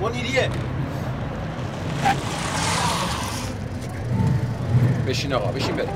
منیریه بشین آقا بشین بریم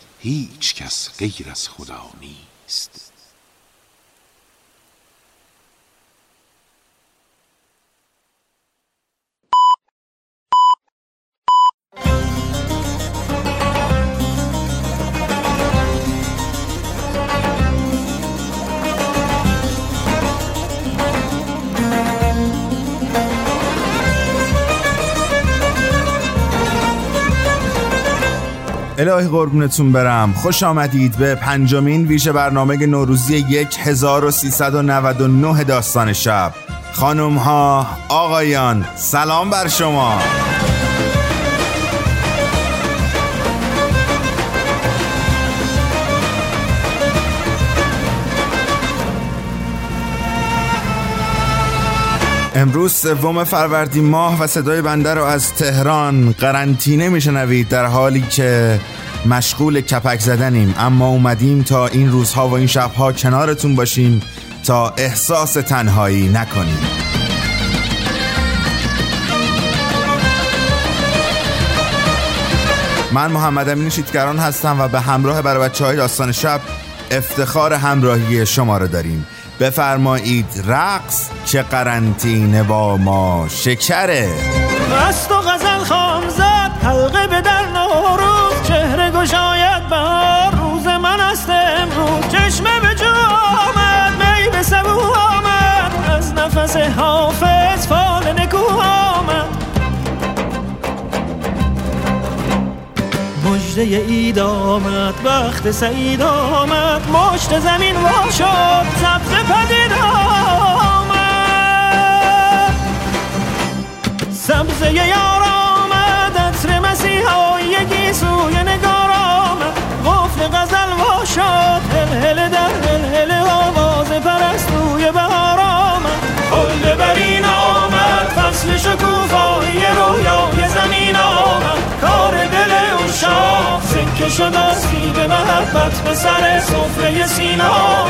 هیچ کس غیر از خدا نیست. الهی قربونتون برم. خوش آمدید به پنجمین ویژه برنامه نوروزی 1399 داستان شب. خانم ها آقایان سلام بر شما. امروز سوم فروردین ماه و صدای بنده رو از تهران قرنطینه میشنوید در حالی که مشغول کپک زدنیم. اما اومدیم تا این روزها و این شبها کنارتون باشیم تا احساس تنهایی نکنیم. من محمد امین شیتگران هستم و به همراه برای بچه های داستان شب افتخار همراهی شما رو داریم. بفرمایید رقص که قرنطینه با ما شکره. مست و غزل خام زد حلقه به در نوروز. چهره گشاید بهار روز من است امروز. چشمه به جو آمد می به سبو آمد. از نفس حافظ مجده اید آمد وقت سعید آمد مشت زمین وا شد سبز پدید آمد. سبزه یار آمد عطر مسیحایی سوی نگار آمد. غزل وا شد هل هل در هل هل آواز پرستوی بهار فصل شکوفایی رویای زمین آمد کار دل اون شاه سکه شد از به محبت به سر صفره سینا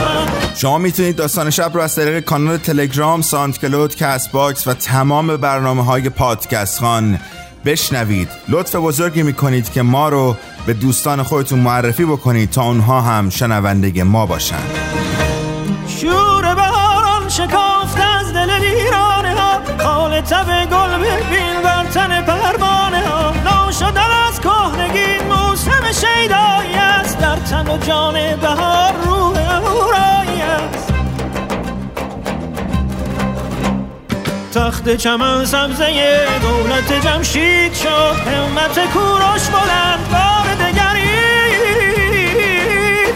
شما می‌تونید داستان شب رو از طریق کانال تلگرام، SoundCloud، Castbox و تمام برنامه های پادکست خوان بشنوید. لطف بزرگی می‌کنید که ما رو به دوستان خودتون معرفی بکنید تا اونها هم شنونده ما باشن. تب گل ببین بر تن پروانه ها. نو شدن از کهنگی موسم شیدایی است. در تن و جان بهار روح اهورایی است. تخت چمن سبزه دولت جمشید شد. همت کوروش بلند بار دگرید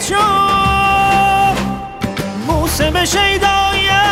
شد. موسم شیدایی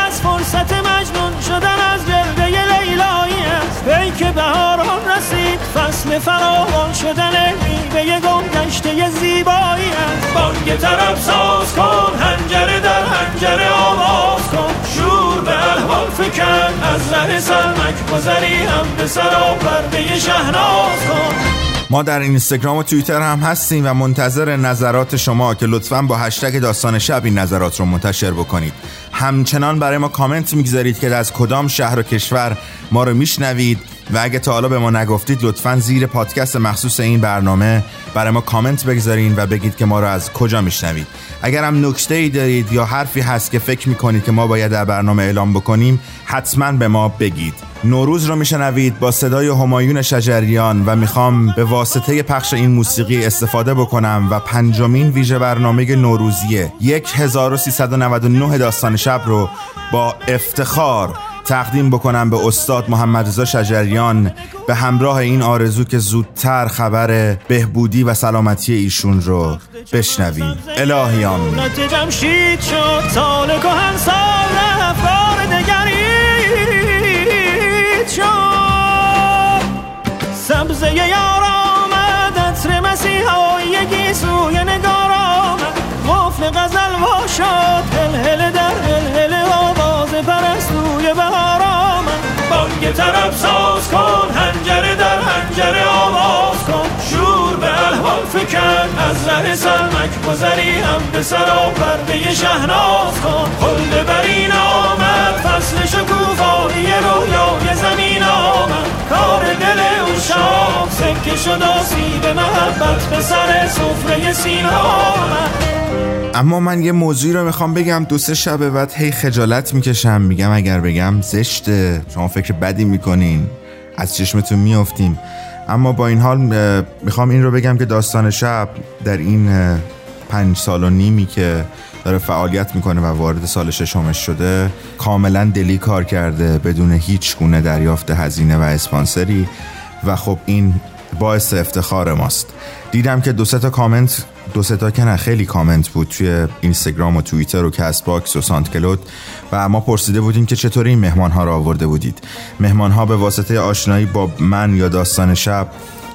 از فرصت مجنون شدن از جلوه لیلایی است. که بهاران رسید فصل فراوان شدن میوه گم گشته زیبایی است. بانگ طرف ساز کن هنجره در هنجره آواز کن. شور به الحال فکن از ره سلمک گذری هم به سرا پرده شهناز کن. ما در اینستاگرام و توییتر هم هستیم و منتظر نظرات شما که لطفا با هشتگ داستان شب این نظرات رو منتشر بکنید. همچنان برای ما کامنت می‌گذارید که از کدام شهر و کشور ما رو میشنوید. و اگه تا حالا به ما نگفتید لطفا زیر پادکست مخصوص این برنامه برای ما کامنت بگذارین و بگید که ما رو از کجا میشنوید. اگر هم نکته ای دارید یا حرفی هست که فکر می‌کنید که ما باید در برنامه اعلام بکنیم حتما به ما بگید. نوروز رو میشنوید با صدای همایون شجریان و می‌خوام به واسطه پخش این موسیقی استفاده بکنم و پنجمین ویژه برنامه نوروزی 1399 داستان شب رو با افتخار تقدیم بکنم به استاد محمد رضا شجریان به همراه این آرزو که زودتر خبر بهبودی و سلامتی ایشون رو بشنویم. الهی آمین. سبزه یار آمد عطر مسیحایی گیسوی نگار آمد. غزل وا شد هل هل در هل هل بانگ طرف ساز کن هنجره در هنجره آواز کن. به الحال فکن از ره سلمک گذری هم به سرا پرده شهناز کن خلد برین آمد فصل شکوفایی رویای زمین آمد. کار دل او شام سکه شد آسیب محبت به سر سفره سین آمد. اما من یه موضوعی رو می‌خوام بگم. دو سه شب بعد هی خجالت می‌کشم. میگم اگر بگم زشته. شما فکر بدی می‌کنین. از چشمتون میافتیم. اما با این حال می‌خوام این رو بگم که داستان شب در این پنج سال و نیمی که داره فعالیت می‌کنه و وارد سال ششمش شده کاملا دلی کار کرده بدون هیچ گونه دریافت هزینه و اسپانسری. و خب این باعث افتخار ماست. دیدم که دو تا کامنت دو تا که نه خیلی کامنت بود توی اینستاگرام و توییتر و Castbox و SoundCloud و ما پرسیده بودیم که چطور این مهمان ها رو آورده بودید. مهمان ها به واسطه آشنایی با من یا داستان شب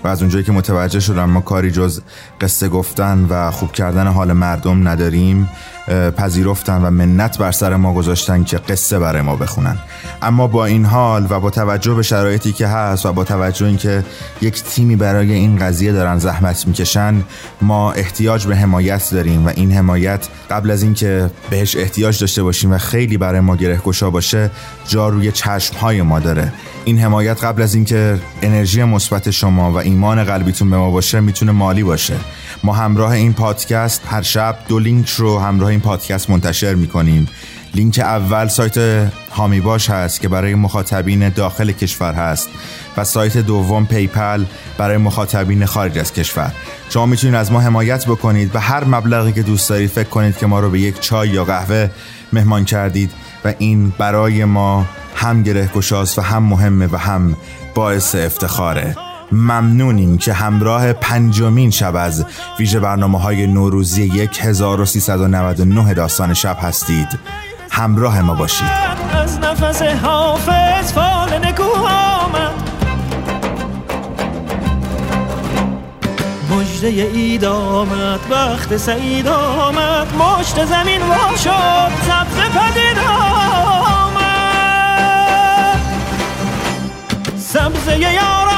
و از اونجایی که متوجه شدم ما کاری جز قصه گفتن و خوب کردن حال مردم نداریم پذیرفتن و منت بر سر ما گذاشتن که قصه برای ما بخونن. اما با این حال و با توجه به شرایطی که هست و با توجه اینکه یک تیمی برای این قضیه دارن زحمت می‌کشن ما احتیاج به حمایت داریم و این حمایت قبل از اینکه بهش احتیاج داشته باشیم و خیلی برای ما گره گشا باشه جا روی چشم های ما داره. این حمایت قبل از اینکه انرژی مثبت شما و ایمان قلبیتون به ما باشه می‌تونه مالی باشه. ما همراه این پادکست هر شب دو لینک رو همراه این پادکست منتشر می‌کنیم. لینک اول سایت هامی باش هست که برای مخاطبین داخل کشور هست و سایت دوم پیپل برای مخاطبین خارج از کشور. شما می‌تونید از ما حمایت بکنید و هر مبلغی که دوست دارید فکر کنید که ما رو به یک چای یا قهوه مهمان کردید و این برای ما هم گره و هم مهمه و هم باعث افتخاره. ممنونیم که همراه پنجمین شب از ویژه برنامه های نوروزی 1399 داستان شب هستید. همراه ما باشید. از نفس حافظ فال نکو آمد. مجده اید آمد وقت سعید آمد مشت زمین وا شد سبز پدید آمد. سبزه یار آمد عطر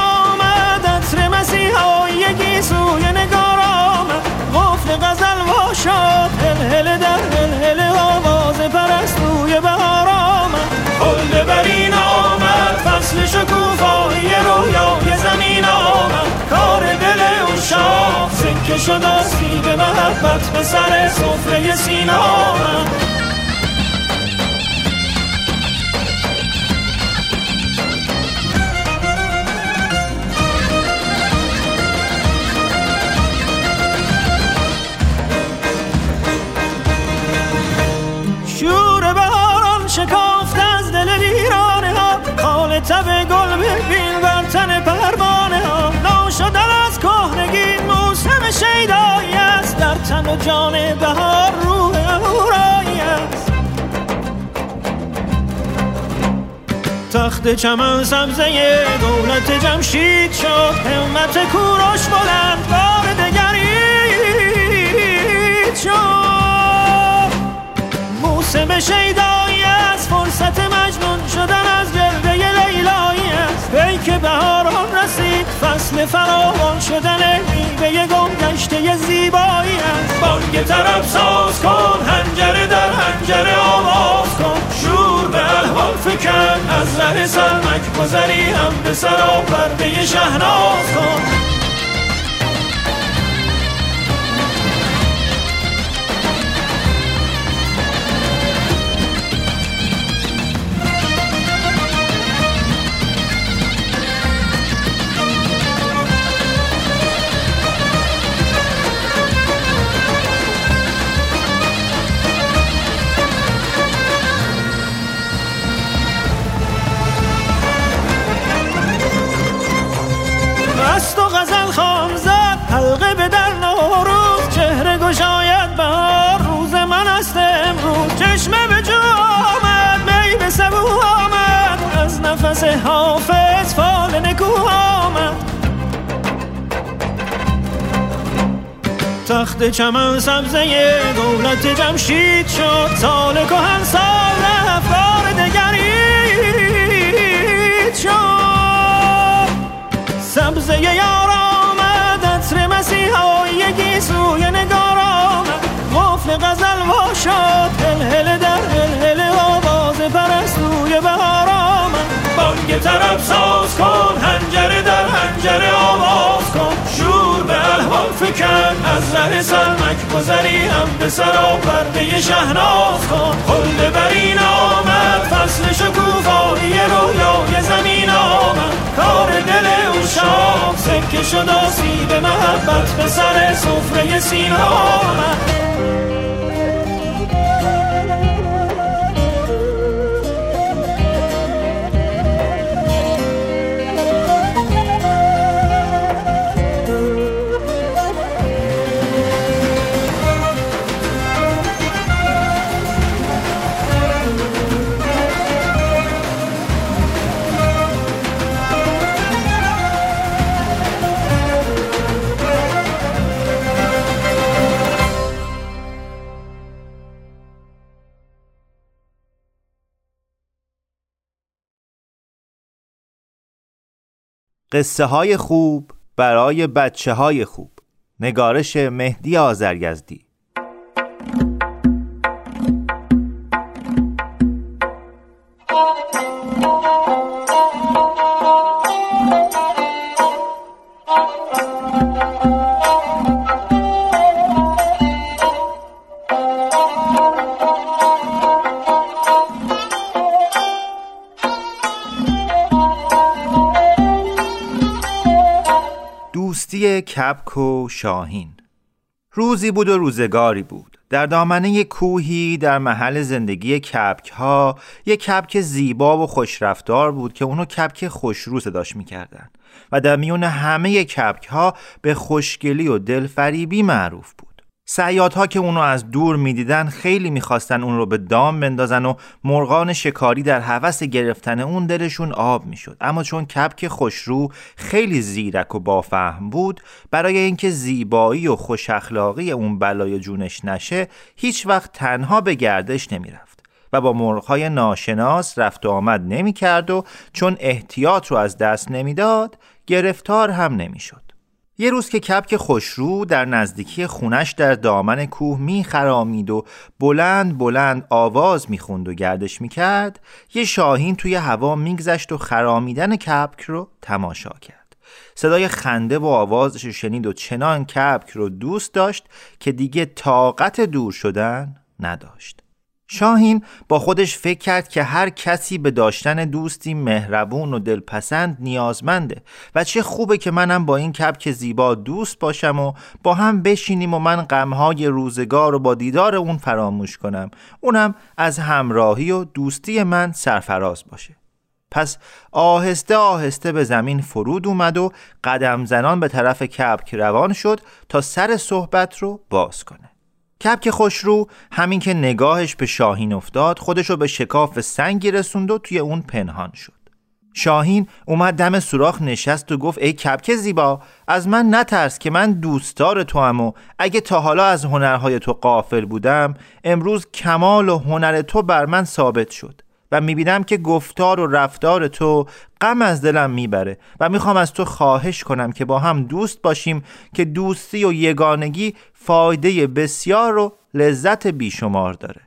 مسیحایی گیسوی نگار آمد قفل غزل وا شد هل هل در هل هل آواز پرستوی بهار آمد خلد برین آمد فصل شکوفایی رویای زمین آمد. کار دل اون شاه سکه شد آسیب محبت به سر سفره سین آمد. پروانه ها ناشدن از کهنگی موسم شیدایی است. در تن و جان بهار روح هورایی است. تخت چمن سبزه دولت جمشید شد. همت کوروش بلند بار دگری شد. موسم شیدایی فصل فراوان شدن میوه گم گشته زیبایی است بانگ طرب ساز کن هنجره در هنجره آواز کن. شور به الحال فکن از ره سرمک گذری هم به سرا پرده شهناز کن. حلقه به در نوروز. چهره گشاید بهار. روز من است امروز. چشمه به جو آمد. می به سبو آمد. از نفس حافظ فال نکو آمد. تخت چمن سبزه دولت جمشید شد. سال کهن سال رفت بار دگرید شد. سبزه یار عطر مسیحایی گیسوی نگار آمد قفل غزل وا شد. هل در هل آواز پرستوی بهار آمد بانگ طرب ساز کن هنجره در هنجره آواز کن. شور به الحال فکن از ره سرمک گذری هم به سرا پرده شهناز کن. خلد برین آمد فصل شکوفایی رویای زمین آمد. کار دل او شام سکه شد آسیب محبت به سر سفره سین آمد قصه های خوب برای بچه های خوب. نگارش مهدی آزرگزدی کپک و شاهین. روزی بود و روزگاری بود. در دامنه کوهی در محل زندگی کپک ها یک کپک زیبا و خوشرفتار بود که اونو کپک خوشرو صداش می‌کردن. و در میون همه کپک ها به خوشگلی و دلفریبی معروف بود. سیادها که اونو از دور می‌دیدن خیلی می‌خواستن اون رو به دام بندازن و مرغان شکاری در هوس گرفتن اون دلشون آب می‌شد. اما چون کپک خوشرو خیلی زیرک و بافهم بود برای اینکه زیبایی و خوش اخلاقی اون بلای جونش نشه هیچ وقت تنها به گردش نمی‌رفت و با مرغهای ناشناس رفت و آمد نمی‌کرد و چون احتیاط رو از دست نمی‌داد گرفتار هم نمی‌شد. یه روز که کپک خوشرو در نزدیکی خونش در دامن کوه می خرامید و بلند بلند آواز می‌خوند و گردش می‌کرد یه شاهین توی هوا میگذشت و خرامیدن کپک رو تماشا کرد. صدای خنده و آوازش شنید و چنان کپک رو دوست داشت که دیگه طاقت دور شدن نداشت. شاهین با خودش فکر کرد که هر کسی به داشتن دوستی مهربون و دلپسند نیازمنده و چه خوبه که منم با این کپک زیبا دوست باشم و با هم بشینیم و من غمهای روزگار رو با دیدار اون فراموش کنم. اونم از همراهی و دوستی من سرفراز باشه. پس آهسته آهسته به زمین فرود اومد و قدم زنان به طرف کپک روان شد تا سر صحبت رو باز کنه. کپک خوشرو همین که نگاهش به شاهین افتاد خودشو به شکاف سنگی رسوند و توی اون پنهان شد. شاهین اومد دم سوراخ نشست و گفت ای کپک زیبا از من نترس که من دوستدار تو هم و اگه تا حالا از هنرهای تو قافل بودم امروز کمال و هنر تو بر من ثابت شد. و می‌بینم که گفتار و رفتار تو غم از دلم می‌بره و می‌خوام از تو خواهش کنم که با هم دوست باشیم که دوستی و یگانگی فایده بسیار و لذت بیشمار داره.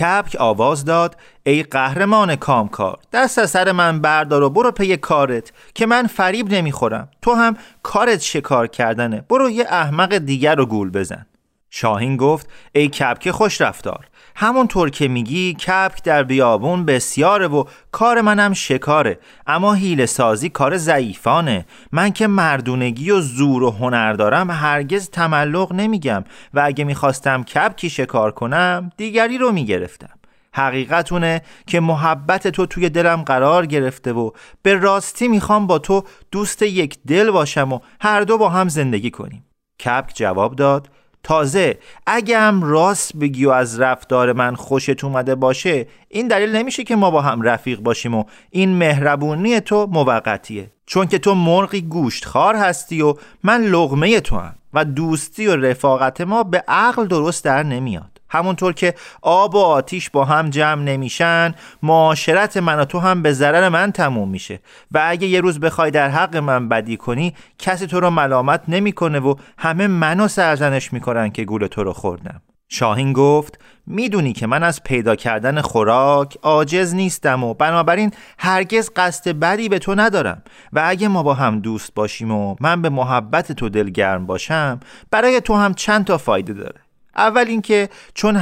کپک آواز داد ای قهرمان کامکار دست از سر من بردار و برو پی کارت که من فریب نمی‌خورم. تو هم کارت شکار کردنه. برو یه احمق دیگر رو گول بزن. شاهین گفت ای کپک خوش رفتار همونطور که میگی کپک در بیابون بسیاره و کار منم شکاره اما هیل سازی کار ضعیفانه. من که مردونگی و زور و هنر دارم هرگز تملق نمیگم و اگه می‌خواستم کپکی شکار کنم دیگری رو می‌گرفتم. حقیقتونه که محبت تو توی دلم قرار گرفته و به راستی می‌خوام با تو دوست یک دل باشم و هر دو با هم زندگی کنیم. کپک جواب داد تازه اگه هم راست بگی و از رفتار من خوشت اومده باشه این دلیل نمیشه که ما با هم رفیق باشیم و این مهربونی تو موقتیه. چون که تو مرغی گوشتخوار هستی و من لغمه تو هم و دوستی و رفاقت ما به عقل درست در نمیاد. همونطور که آب و آتیش با هم جمع نمیشن معاشرت من و تو هم به ضرر من تموم میشه. و اگه یه روز بخوای در حق من بدی کنی کسی تو رو ملامت نمی‌کنه و همه منو سرزنش می‌کنن که گول تو رو خوردم. شاهین گفت می‌دونی که من از پیدا کردن خوراک عاجز نیستم و بنابراین هرگز قصد بدی به تو ندارم. و اگه ما با هم دوست باشیم و من به محبت تو دلگرم باشم برای تو هم چند تا فایده داره. اول اینکه چون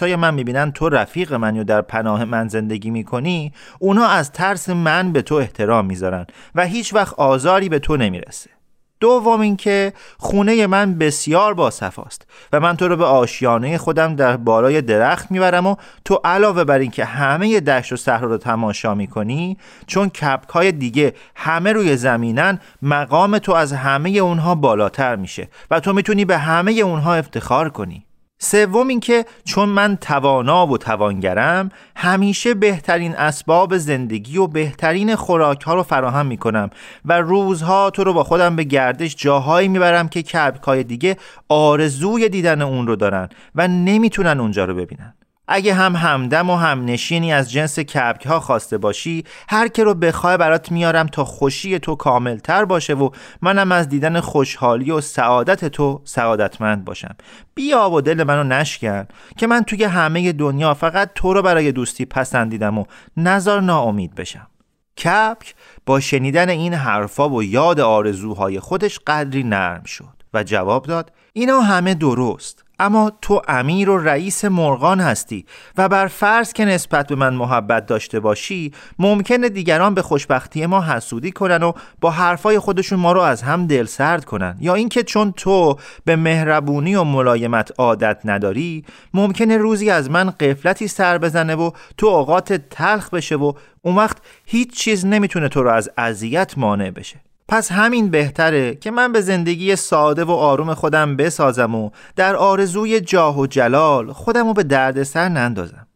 های من می‌بینن تو رفیق من یا در پناه من زندگی می‌کنی اونا از ترس من به تو احترام می‌ذارن و هیچ وقت آزاری به تو نمی‌رسه. دوم اینکه خونه من بسیار باصفاست و من تو رو به آشیانه خودم در بالای درخت می‌برم و تو علاوه بر اینکه همه دشت و صحرا رو تماشا می‌کنی چون کپک های دیگه همه روی زمینن مقام تو از همه اونها بالاتر میشه و تو می‌تونی به همه اونها افتخار کنی. سوم اینکه چون من توانا و توانگرم همیشه بهترین اسباب زندگی و بهترین خوراک ها رو فراهم می‌کنم و روزها تو رو با خودم به گردش جاهایی می‌برم که کبکای دیگه آرزوی دیدن اون رو دارن و نمی‌تونن اونجا رو ببینن. اگه هم همدم و هم نشینی از جنس کبک ها خواسته باشی هر که رو بخوای برات میارم تا خوشی تو کاملتر باشه و منم از دیدن خوشحالی و سعادت تو سعادتمند باشم. بیا و دل منو نشکن که من توی همه دنیا فقط تو رو برای دوستی پسندیدم و نظر ناامید بشم. کپک با شنیدن این حرفا و یاد آرزوهای خودش قدری نرم شد و جواب داد اینا همه درست. اما تو امیر و رئیس مرغان هستی و بر فرض که نسبت به من محبت داشته باشی ممکنه دیگران به خوشبختی ما حسودی کنن و با حرفای خودشون ما رو از هم دل سرد کنن. یا اینکه چون تو به مهربونی و ملایمت عادت نداری ممکنه روزی از من قفلتی سر بزنه و تو اوقات تلخ بشه و اون وقت هیچ چیز نمی‌تونه تو رو از اذیت مانع بشه. پس همین بهتره که من به زندگی ساده و آروم خودم بسازم و در آرزوی جاه و جلال خودم رو به دردسر نندازم.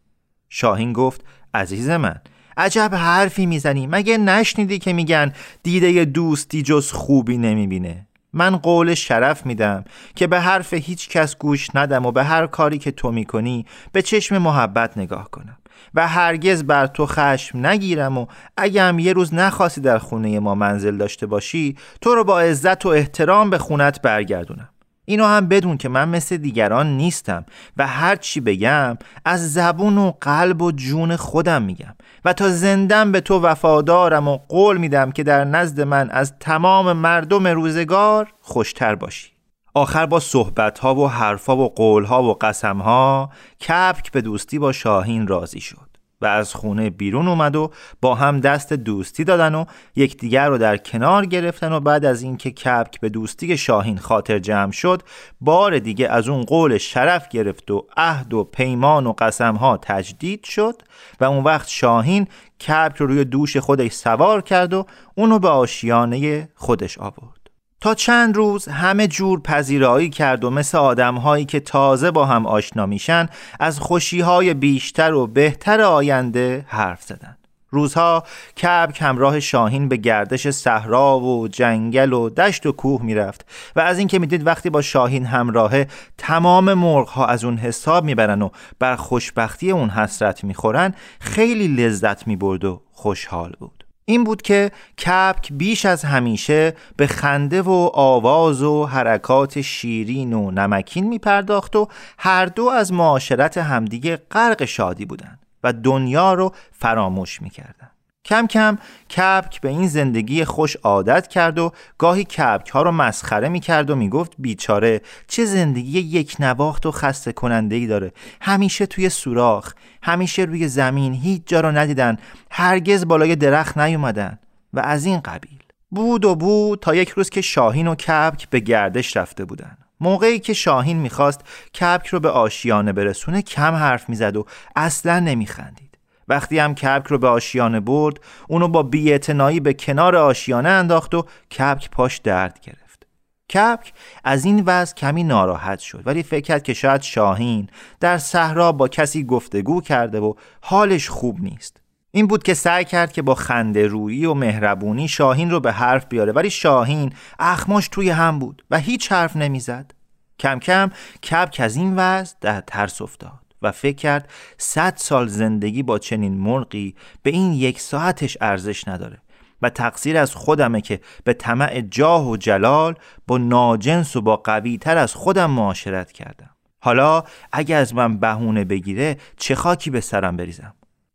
شاهین گفت عزیز من عجب حرفی می‌زنی. مگه نشنیدی که میگن دیده دوستی جز خوبی نمی‌بینه؟ من قول شرف میدم که به حرف هیچ کس گوش ندم و به هر کاری که تو می‌کنی به چشم محبت نگاه کنم. و هرگز بر تو خشم نگیرم و اگه هم یه روز نخواستی در خونه ما منزل داشته باشی تو رو با عزت و احترام به خونت برگردونم. اینو هم بدون که من مثل دیگران نیستم و هر چی بگم از زبون و قلب و جون خودم میگم و تا زندم به تو وفادارم و قول میدم که در نزد من از تمام مردم روزگار خوشتر باشی. آخر با صحبت ها و حرفا و قول ها و قسم ها کپک به دوستی با شاهین راضی شد و از خونه بیرون اومد و با هم دست دوستی دادن و یکدیگر رو در کنار گرفتن و بعد از اینکه کپک به دوستی شاهین خاطر جمع شد بار دیگه از اون قول شرف گرفت و عهد و پیمان و قسم ها تجدید شد و اون وقت شاهین کپک رو روی دوش خودش سوار کرد و اونو به آشیانه خودش آورد. تا چند روز همه جور پذیرایی کرد و مثل آدمهایی که تازه با هم آشنا میشن از خوشیهای بیشتر و بهتر آینده حرف زدن. روزها کبک همراه شاهین به گردش صحرا و جنگل و دشت و کوه می‌رفت و از اینکه می‌دید وقتی با شاهین همراهه تمام مرغ ها از اون حساب می‌برن و بر خوشبختی اون حسرت می‌خورن خیلی لذت می‌برد و خوشحال بود. این بود که کپک بیش از همیشه به خنده و آواز و حرکات شیرین و نمکین می پرداخت و هر دو از معاشرت همدیگه غرق شادی بودند و دنیا رو فراموش می کردن. کم کم کپک به این زندگی خوش عادت کرد و گاهی کپک ها رو مسخره می کرد و می گفت بیچاره چه زندگی یک نواخت و خسته کننده ای داره. همیشه توی سوراخ همیشه روی زمین هیچ جا رو ندیدن. هرگز بالای درخت نیومدن. و از این قبیل بود و بود تا یک روز که شاهین و کپک به گردش رفته بودن. موقعی که شاهین می‌خواست کپک رو به آشیانه برسونه کم حرف می‌زد و اصلا نمیخندید. وقتی هم کپک رو به آشیانه برد اونو با بیعتنایی به کنار آشیانه انداخت و کپک پاش درد گرفت. کپک از این وضع کمی ناراحت شد ولی فکر کرد که شاید شاهین در صحرا با کسی گفتگو کرده و حالش خوب نیست. این بود که سعی کرد که با خنده رویی و مهربونی شاهین رو به حرف بیاره ولی شاهین اخماش توی هم بود و هیچ حرف نمی‌زد. کم کم کبک از این وضع در ترس افتاد. و فکر کرد صد سال زندگی با چنین مرغی به این یک ساعتش ارزش نداره و تقصیر از خودمه که به طمع جاه و جلال با ناجنس و با قوی تر از خودم معاشرت کردم. حالا اگه از من بهونه بگیره چه خاکی به سرم بریزم؟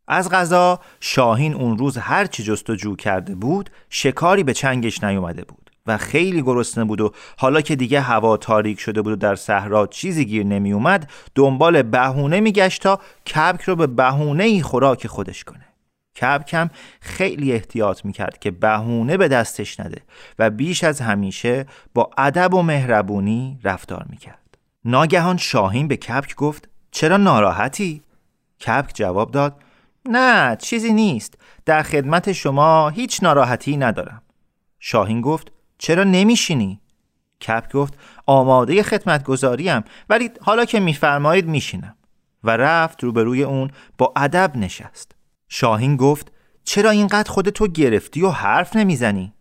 از غذا شاهین اون روز هر چی جستجو کرده بود شکاری به چنگش نیومده بود. و خیلی گرسنه بود و حالا که دیگه هوا تاریک شده بود و در صحرا چیزی گیر نمی اومد دنبال بهونه میگشت تا کبک رو به بهونه ای خوراک خودش کنه. کبکم خیلی احتیاط می‌کرد که بهونه به دستش نده و بیش از همیشه با ادب و مهربونی رفتار می‌کرد. ناگهان شاهین به کبک گفت چرا ناراحتی؟ کبک جواب داد نه چیزی نیست. در خدمت شما هیچ ناراحتی ندارم. شاهین گفت چرا نمیشینی؟ کپ گفت آماده خدمتگذاریم ولی حالا که میفرمایید میشینم و رفت روبروی اون با ادب نشست شاهین گفت چرا اینقدر خودتو گرفتی و حرف نمی‌زنی؟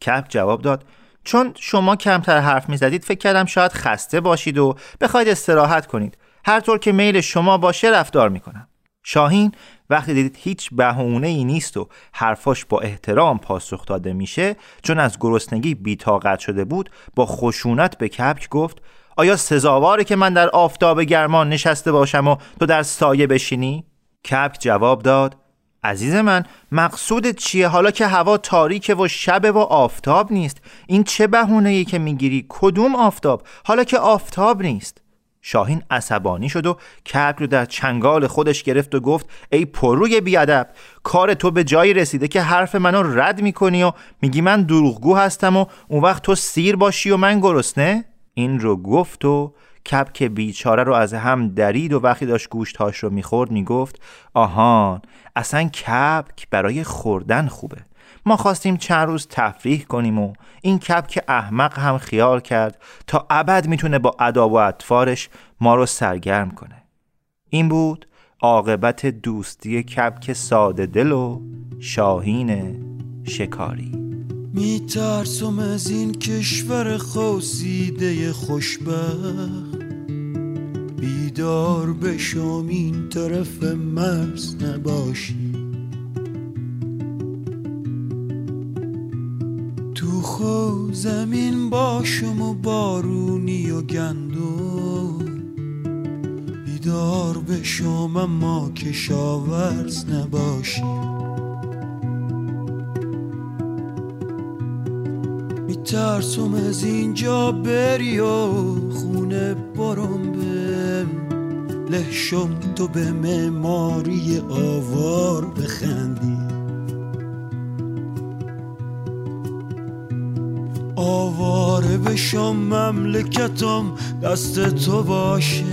کپ جواب داد چون شما کمتر حرف می‌زدید فکر کردم شاید خسته باشید و بخواید استراحت کنید هر طور که میل شما باشه رفتار می‌کنم شاهین وقتی دیدید هیچ بهونه ای نیست و حرفاش با احترام پاسخ داده میشه چون از گرسنگی بیتاقت شده بود با خشونت به کپک گفت آیا سزاواره که من در آفتاب گرمان نشسته باشم و تو در سایه بشینی؟ کپک جواب داد عزیز من مقصودت چیه؟ حالا که هوا تاریکه و شب و آفتاب نیست این چه بهونه ای که می‌گیری؟ کدوم آفتاب؟ حالا که آفتاب نیست. شاهین عصبانی شد و کبک رو در چنگال خودش گرفت و گفت ای پروی بیادب کار تو به جایی رسیده که حرف منو رد می‌کنی و میگی من دروغگو هستم و اون وقت تو سیر باشی و من گرسنه؟ این رو گفت و کبک بیچاره رو از هم درید و وقتی داشت گوشتهاش رو می‌خورد می‌گفت آهان اصلا کبک برای خوردن خوبه. ما خواستیم چند روز تفریح کنیم و این کپ که احمق هم خیال کرد تا ابد می‌تونه با اداب و اطفارش ما رو سرگرم کنه. این بود عاقبت دوستی کپک ساده دل و شاهین شکاری. میترسم از این کشور خوسیده خوشبخت. بیدار بشم این طرف مرز نباشی. خو زمین باشم و بارونی و گندو بیدار بشم اما کشاورز نباشی. میترسم از اینجا بری و خونه برم به لحشم تو به معماری آوار بخندی. آواره بشم مملکتم دست تو باشه.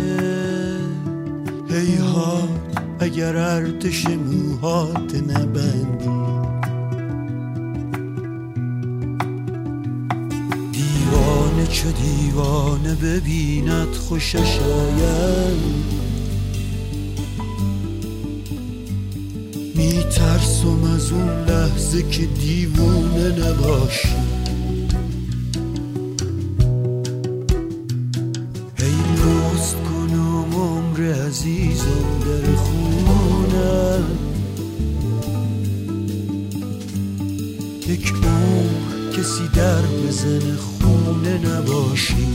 ها اگر ارتش موهات نبندی. چه دیوانه ببیند خوشش آید میترسم از اون لحظه که دیوونه نباشی. عزیزم در خونم. یک عمر کسی در بزن خونه نباشی.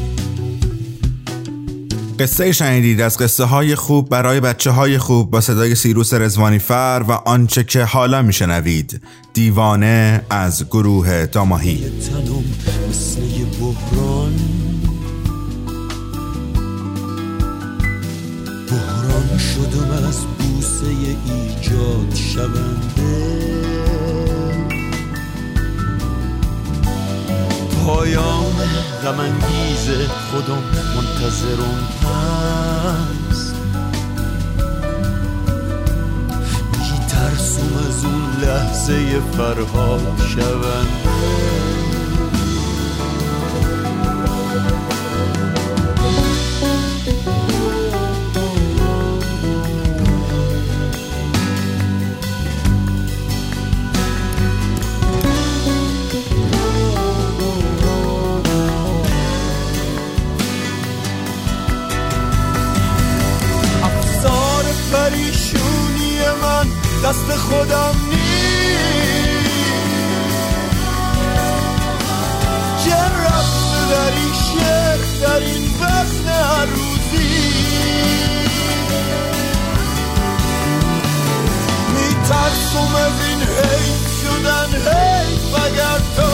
قصه شنیدید از قصه های خوب برای بچه های خوب با صدای سیروس رزوانی فر و آنچه که حالا میشنوید. دیوانه از گروه داماهی. مثل بحران. شدم از بوسه ایجاد شونده. پایان غم انگیز خودم منتظرم هست. میترسم از اون لحظه فرهاد شونده. خودم نیست. چه رفت در این شعر در این وزن عروضی میترسم از این حیف شدن حیف اگر تو.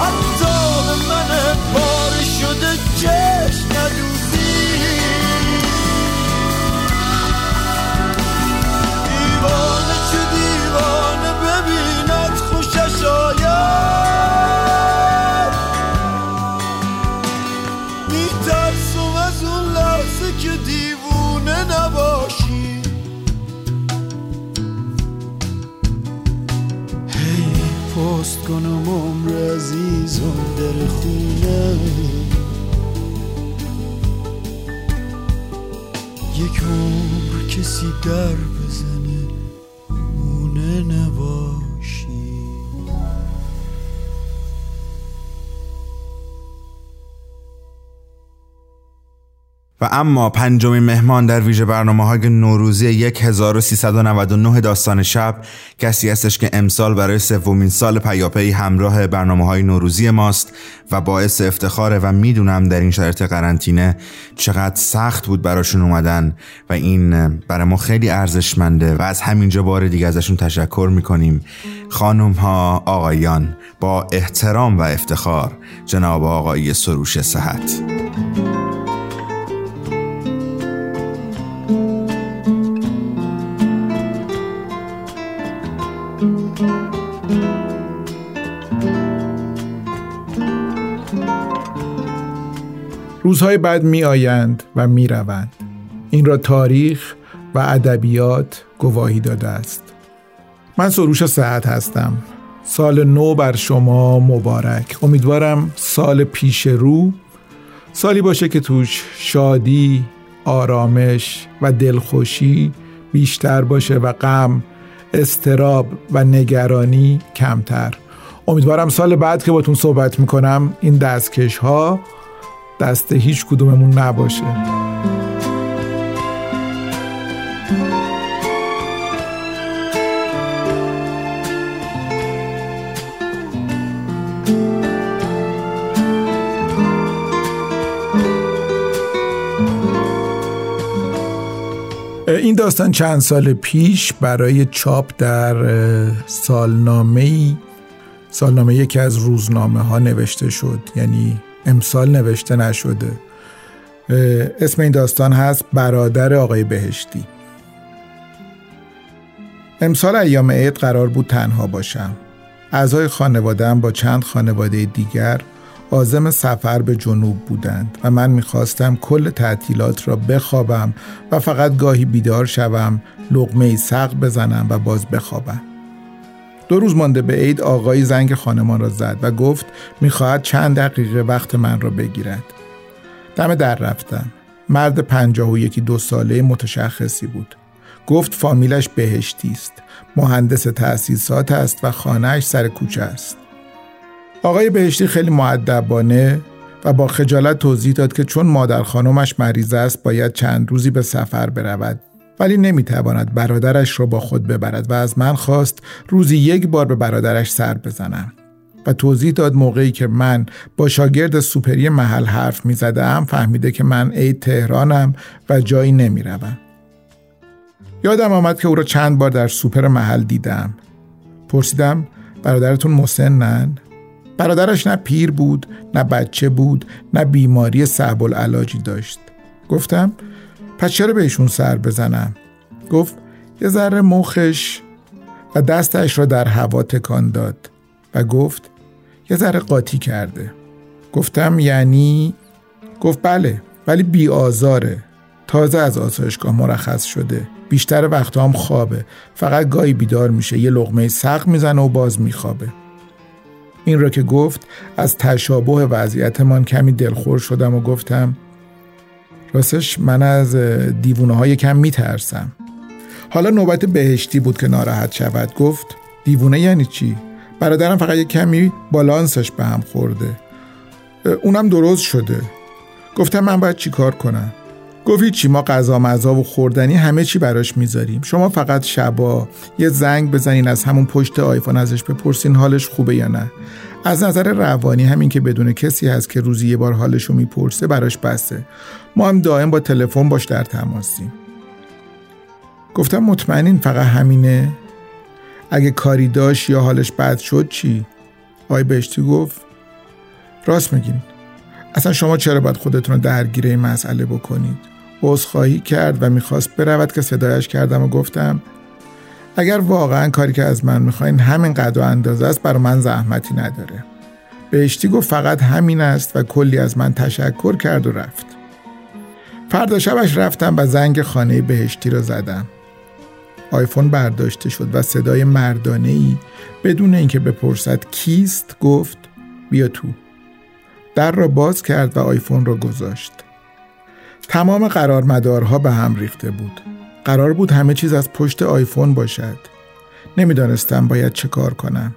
حتی به من پاره شده چشم کسی در بزنه و اما پنجمین مهمان در ویژه برنامه های نوروزی 1399 داستان شب کسی هستش که امسال برای سومین سال پیاپی همراه برنامه های نوروزی ماست و باعث افتخاره و می‌دونم در این شرایط قرنطینه چقدر سخت بود براشون اومدن و این برای ما خیلی ارزشمنده و از همینجا بار دیگه ازشون تشکر می‌کنیم. خانم ها آقایان با احترام و افتخار جناب آقای سروش صحت. روزهای بعد می آیند و می روند. این را تاریخ و ادبیات گواهی داده است. من سروش صحت هستم. سال نو بر شما مبارک. امیدوارم سال پیش رو سالی باشه که توش شادی، آرامش و دلخوشی بیشتر باشه و غم، استراب و نگرانی کمتر. امیدوارم سال بعد که باتون صحبت می‌کنم این دستکش ها دست هیچ کدوممون نباشه. این داستان چند سال پیش برای چاپ در سالنامه سالنامه یکی از روزنامه ها نوشته شد. یعنی امسال نوشته نشده. اسم این داستان هست برادر آقای بهشتی. امسال ایام عید قرار بود تنها باشم. اعضای خانوادم با چند خانواده دیگر عازم سفر به جنوب بودند و من می‌خواستم کل تعطیلات را بخوابم و فقط گاهی بیدار شوم لغمه سق بزنم و باز بخوابم. دو روز مانده به عید آقای زنگ خانمان را زد و گفت می‌خواهد چند دقیقه وقت من را بگیرد. دم در رفتم. مرد پنجاه و یکی دو ساله متشخصی بود. گفت فامیلش بهشتی است. مهندس تأسیسات است و خانهش سر کوچه است. آقای بهشتی خیلی معدبانه و با خجالت توضیح داد که چون مادر خانمش مریض است باید چند روزی به سفر برود. ولی نمی‌تواند برادرش را با خود ببرد و از من خواست روزی یک بار به برادرش سر بزنم و توضیح داد موقعی که من با شاگرد سوپری محل حرف می زدم فهمیده که من عید تهرانم و جایی نمی روم. یادم آمد که او را چند بار در سوپر محل دیدم پرسیدم برادرتون مسنن؟ برادرش نه پیر بود نه بچه بود نه بیماری صعب العلاجی داشت گفتم پس چرا بهشون سر بزنم؟ گفت یه ذره مخش و دستش را در هوا تکان داد و گفت یه ذره قاطی کرده. گفتم یعنی؟ گفت بله ولی بی آزاره. تازه از آسایشگاه مرخص شده. بیشتر وقت هم خوابه. فقط گاهی بیدار میشه. یه لغمه سق می‌زنه و باز میخوابه. این را که گفت از تشابه وضعیتمان کمی دلخور شدم و گفتم راستش من از دیوونه های کم میترسم. حالا نوبت بهشتی بود که ناراحت شود گفت دیوونه یعنی چی؟ برادرم فقط یه کمی بالانسش به هم خورده. اونم درست شده. گفتم من باید چی کار کنم؟ گفت چی ما غذا مزا و خوردنی همه چی براش می‌ذاریم. شما فقط شبا یه زنگ بزنین از همون پشت آیفون ازش بپرسین حالش خوبه یا نه. از نظر روانی همین که بدون کسی هست که روزی یه بار حالشو می‌پرسه براش بسته ما هم دائم با تلفن باش در تماسیم گفتم مطمئنین فقط همینه؟ اگه کاری داشت یا حالش بد شد چی؟ آی بهشتی گفت راست میگین. اصلا شما چرا باید خودتون رو درگیر این مسئله بکنید؟ عذرخواهی کرد و می‌خواست برود که صدایش کردم و گفتم اگر واقعا کاری که از من می‌خواین همین قد و اندازه است برای من زحمتی نداره. بهشتی گفت فقط همین است و کلی از من تشکر کرد و رفت. فردا شبش رفتم و زنگ خانه بهشتی را زدم. آیفون برداشته شد و صدای مردانه ای بدون اینکه بپرسد کیست گفت بیا تو. در را باز کرد و آیفون را گذاشت. تمام قرارمدارها به هم ریخته بود. قرار بود همه چیز از پشت آیفون باشد نمی‌دانستم باید چه کار کنم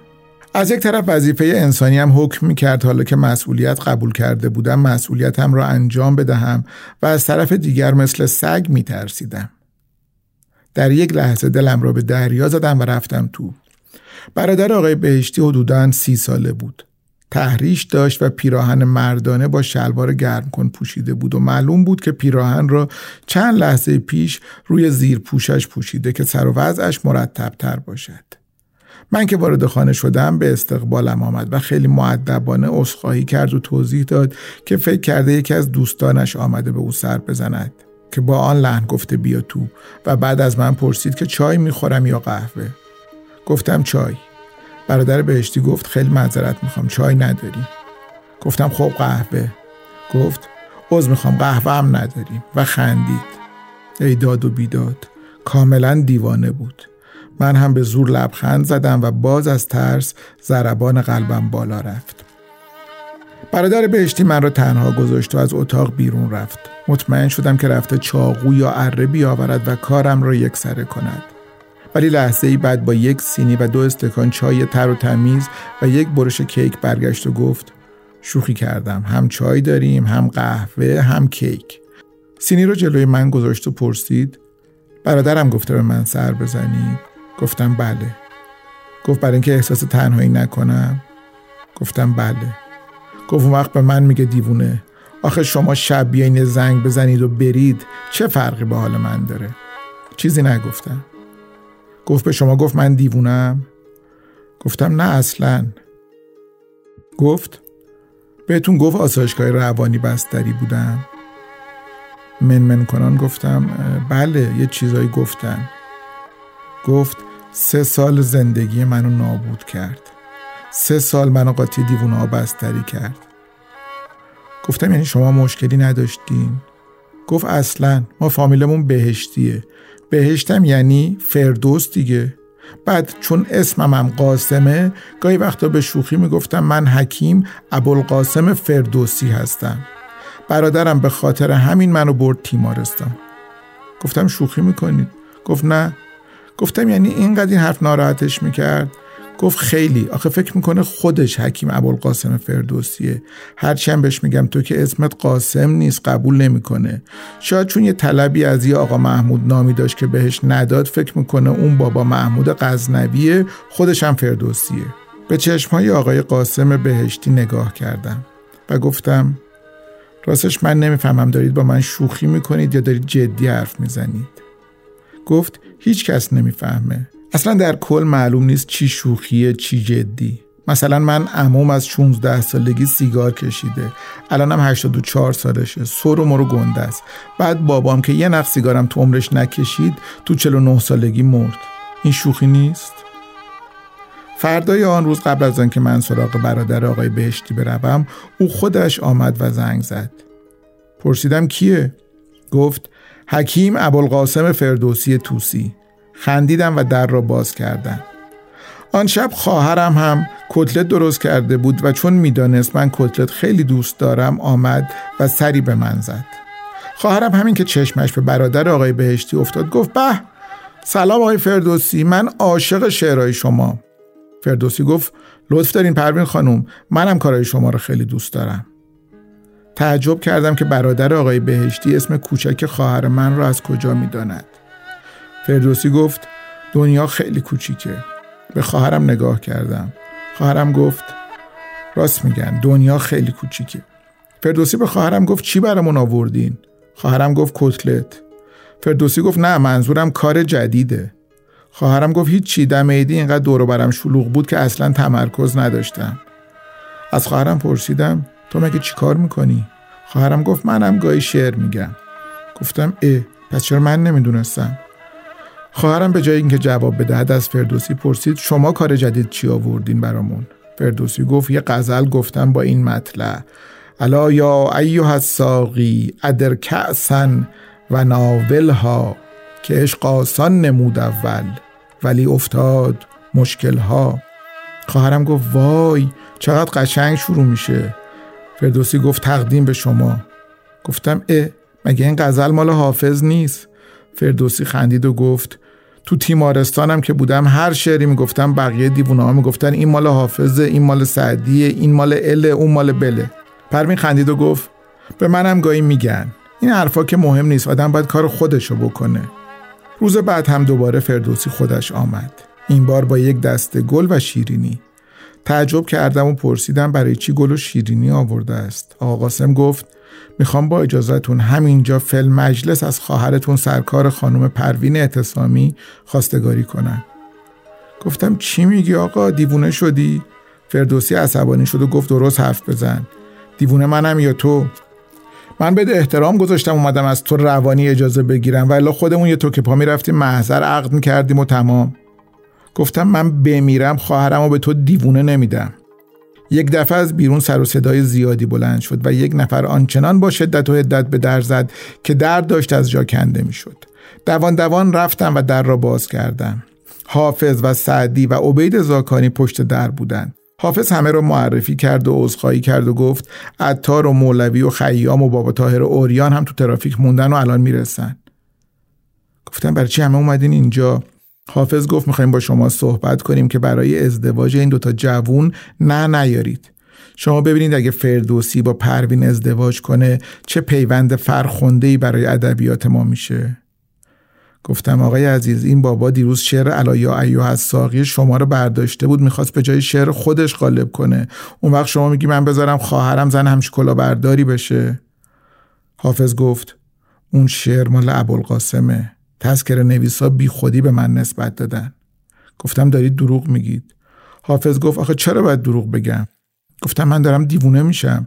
از یک طرف وظیفه انسانی هم حکم می کرد حالا که مسئولیت قبول کرده بودم مسئولیتم را انجام بدهم و از طرف دیگر مثل سگ می ترسیدم. در یک لحظه دلم را به دریا زدم و رفتم تو. برادر آقای بهشتی حدوداً سی ساله بود. تحریش داشت و پیراهن مردانه با شلوار گرم کن پوشیده بود و معلوم بود که پیراهن را چند لحظه پیش روی زیر پوشش پوشیده که سر و وضعش مرتب تر باشد. من که وارد خانه شدم به استقبالم آمد و خیلی معدبانه عذرخواهی کرد و توضیح داد که فکر کرده یکی از دوستانش آمده به او سر بزند که با آن لحن گفته بیا تو و بعد از من پرسید که چای می‌خورم یا قهوه گفتم چای برادر بهشتی گفت خیلی معذرت می‌خوام چای نداریم. گفتم خب قهوه. گفت عوض می‌خوام قهوه هم نداریم. و خندید. ای داد و بیداد کاملا دیوانه بود. من هم به زور لبخند زدم و باز از ترس ضربان قلبم بالا رفت. برادر بهشتی من را تنها گذاشت و از اتاق بیرون رفت. مطمئن شدم که رفته چاقو یا اره بیاورد و کارم را یک سره کند. ولی لحظه ای بعد با یک سینی و دو استکان چای تر و تمیز و یک برش کیک برگشت و گفت شوخی کردم. هم چای داریم هم قهوه هم کیک. سینی رو جلوی من گذاشت و پرسید برادرم گفته به من سر بزنید گفتم بله. گفت برای اینکه احساس تنهایی نکنم؟ گفتم بله. گفت اون وقت به من میگه دیوونه. آخه شما شب بیاین زنگ بزنید و برید. چه فرقی به حال من داره؟ چیزی نگفتم. گفت به شما گفت من دیوونم. گفتم نه اصلا. گفت بهتون گفت آسایشگاه روانی بستری بودم من من کنان گفتم بله یه چیزایی گفتن. گفت سه سال زندگی منو نابود کرد. سه سال منو قاطی دیوونه ها بستری کرد. گفتم یعنی شما مشکلی نداشتین. گفت اصلا ما فامیلمون بهشتیه. بهشتم یعنی فردوس دیگه. بعد چون اسمم هم قاسمه گاهی وقتا به شوخی می‌گفتم من حکیم ابوالقاسم فردوسی هستم. برادرم به خاطر همین منو برد تیمارستان. گفتم شوخی می‌کنید؟ گفت نه. گفتم یعنی اینقدر این حرف ناراحتش می‌کرد. گفت خیلی. آخه فکر می‌کنه خودش حکیم ابوالقاسم فردوسیه. هرچند بهش میگم تو که اسمت قاسم نیست قبول نمی‌کنه. شاید چون یه طلبی از یه آقا محمود نامی داشت که بهش نداد فکر می‌کنه اون بابا محمود غزنویه خودش هم فردوسیه. به چشمهای آقای قاسم بهشتی نگاه کردم و گفتم راستش من نمی‌فهمم دارید با من شوخی می‌کنید یا دارید جدی حرف می‌زنید. گفت هیچ کس نمی‌فهمه. اصلا در کل معلوم نیست چی شوخیه چی جدی. مثلا من عموم از 16 سالگی سیگار کشیده. الانم 84 سالشه. سر و مرو گنده است. بعد بابام که یه نخ سیگارم تو عمرش نکشید تو 49 سالگی مرد. این شوخی نیست؟ فردای آن روز قبل از آنکه من سراغ برادر آقای بهشتی بروم او خودش آمد و زنگ زد. پرسیدم کیه؟ گفت حکیم ابوالقاسم فردوسی توسی. خندیدم و در را باز کردم. آن شب خواهرم هم کتلت درست کرده بود و چون می‌دانست من کتلت خیلی دوست دارم آمد و سری به من زد. خواهرم همین که چشمش به برادر آقای بهشتی افتاد گفت به سلام آقای فردوسی من عاشق شعرهای شما. فردوسی گفت لطف دارین پروین خانم منم کارهای شما رو خیلی دوست دارم. تعجب کردم که برادر آقای بهشتی اسم کوچک خواهر من را از کجا می‌داند. فردوسی گفت دنیا خیلی کوچیکه. به خواهرم نگاه کردم. خواهرم گفت راست میگن دنیا خیلی کوچیکه. فردوسی به خواهرم گفت چی برامون آوردین؟ خواهرم گفت کتلت. فردوسی گفت نه منظورم کار جدیده. خواهرم گفت هیچ چی دم عیدی اینقدر دور برم شلوغ بود که اصلا تمرکز نداشتم. از خواهرم پرسیدم تو مگه چی کار می‌کنی؟ خواهرم گفت منم گاهی شعر میگم. گفتم اه پس چرا من نمی‌دونستم؟ خواهرم به جای اینکه جواب بدهد از فردوسی پرسید شما کار جدید چی آوردین برامون؟ فردوسی گفت یه غزل گفتم با این مطلع الا یا ایها الساقی ادر کعسن و ناولها که عشق آسان نمود اول ولی افتاد مشکلها. خواهرم گفت وای چقدر قشنگ شروع میشه. فردوسی گفت تقدیم به شما. گفتم اه مگه این غزل مال حافظ نیست؟ فردوسی خندید و گفت تو تیمارستانم که بودم هر شعری می‌گفتم بقیه دیوونه ها می‌گفتن این مال حافظه این مال سعدیه این مال اله اون مال بله پروین خندید و گفت به منم گاهی میگن. این حرفا که مهم نیست آدم باید کار خودشو بکنه. روز بعد هم دوباره فردوسی خودش آمد. این بار با یک دسته گل و شیرینی. تعجب کردم و پرسیدم برای چی گل و شیرینی آورده است. آقا قاسم گفت می‌خوام با اجازهتون همینجا فل مجلس از خواهرتون سرکار خانم پروین اعتصامی خواستگاری کنن گفتم چی میگی آقا؟ دیوونه شدی؟ فردوسی عصبانی شد و گفت درست حرف بزن. دیوونه منم یا تو؟ من بده احترام گذاشتم اومدم از تو روانی اجازه بگیرم ولی خودمون یه تو که پا می‌رفتیم محضر عقد می‌کردیم و تمام. گفتم من بمیرم خواهرم و به تو دیوونه نمیدم. یک دفعه از بیرون سر و صدای زیادی بلند شد و یک نفر آنچنان با شدت و حدت به در زد که در داشت از جا کنده می‌شد. دوان دوان رفتم و در را باز کردم. حافظ و سعدی و عبید زاکانی پشت در بودند. حافظ همه را معرفی کرد و عذرخواهی کرد و گفت عطار و مولوی و خیام و بابا تاهر و اوریان هم تو ترافیک موندن و الان می‌رسن گفتم برای چی همه اومدین اینجا حافظ گفت می‌خوایم با شما صحبت کنیم که برای ازدواج این دوتا جوون نه نیارید. شما ببینید اگه فردوسی با پروین ازدواج کنه چه پیوند فرخنده برای ادبیات ما میشه. گفتم آقای عزیز این بابا دیروز شعر علایا ایوه از ساقی شما رو برداشته بود می‌خواست به جای شعر خودش غالب کنه. اون وقت شما میگی من بذارم خواهرم زن همش برداری بشه. حافظ گفت اون شعر مال ابوالقاسمه. تذکر نویسا بی خودی به من نسبت دادن. گفتم دارید دروغ میگید. حافظ گفت آخه چرا باید دروغ بگم؟ گفتم من دارم دیوونه میشم.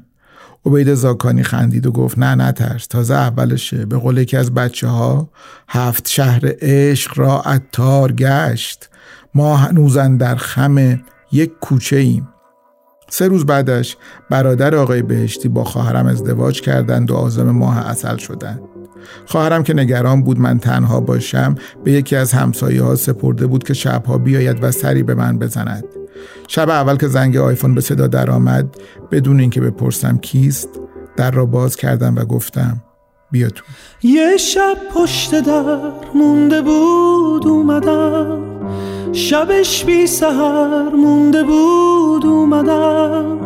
عبید زاکانی خندید و گفت نه نه ترس. تازه اولشه. به قول یکی از بچه ها هفت شهر عشق را اتار گشت. ما هنوزن در خم یک کوچه ایم. سه روز بعدش برادر آقای بهشتی با خواهرم ازدواج کردند و آزم ماه اصل شدند. خواهرم که نگران بود من تنها باشم به یکی از همسایه ها سپرده بود که شبها بیاید و سری به من بزند. شب اول که زنگ آیفون به صدا درآمد بدون اینکه بپرسم کیست در را باز کردم و گفتم بیا تو. یه شب پشت در مونده بود اومدم. شبش بی سهر مونده بود اومدم.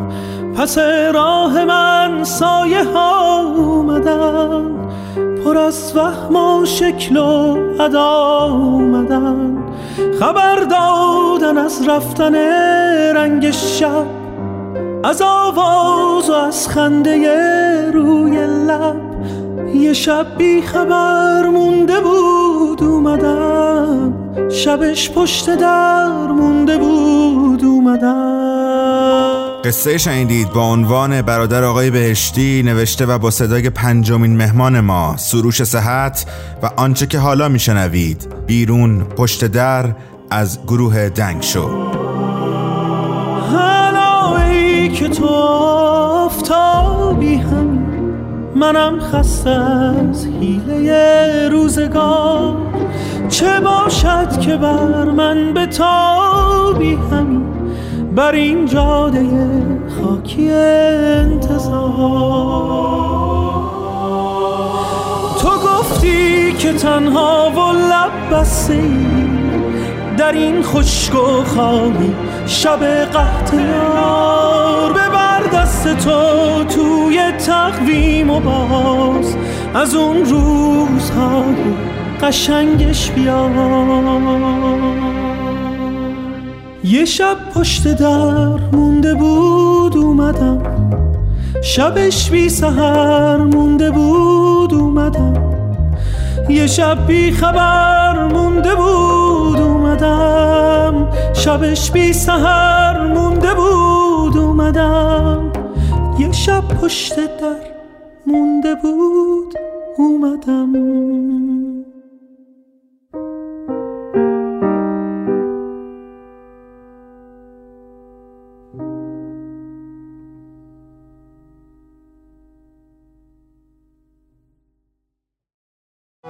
پس راه من سایه ها اومدن پر از وهم و شکل و ادا اومدن. خبر دادن از رفتن رنگ شب از آواز و از خنده روی لب. یه شب بی خبر مونده بود اومدم شبش پشت در مونده بود اومدم. قصه شنیدید با عنوان برادر آقای بهشتی نوشته و با صدای پنجمین مهمان ما سروش صحت و آنچه که حالا میشنوید. بیرون پشت در از گروه دنگ شو. حالا که تو آفتابی هم منم خسته از حیله روزگار. چه باشد که بر من به تابی همین بر این جاده خاکی انتظار. تو گفتی که تنها و لب در این خشک و خالی شب قهط یار ببر دست تو توی تقویم و باز. از اون روزهای قشنگش بیار. یه شب پشت در مونده بود اومدم. شبش بی سهر مونده بود اومدم. یه شب بی خبر مونده بود اومدم. شبش بی سهر مونده بود اومدم. یه شب پشت در مونده بود اومدم.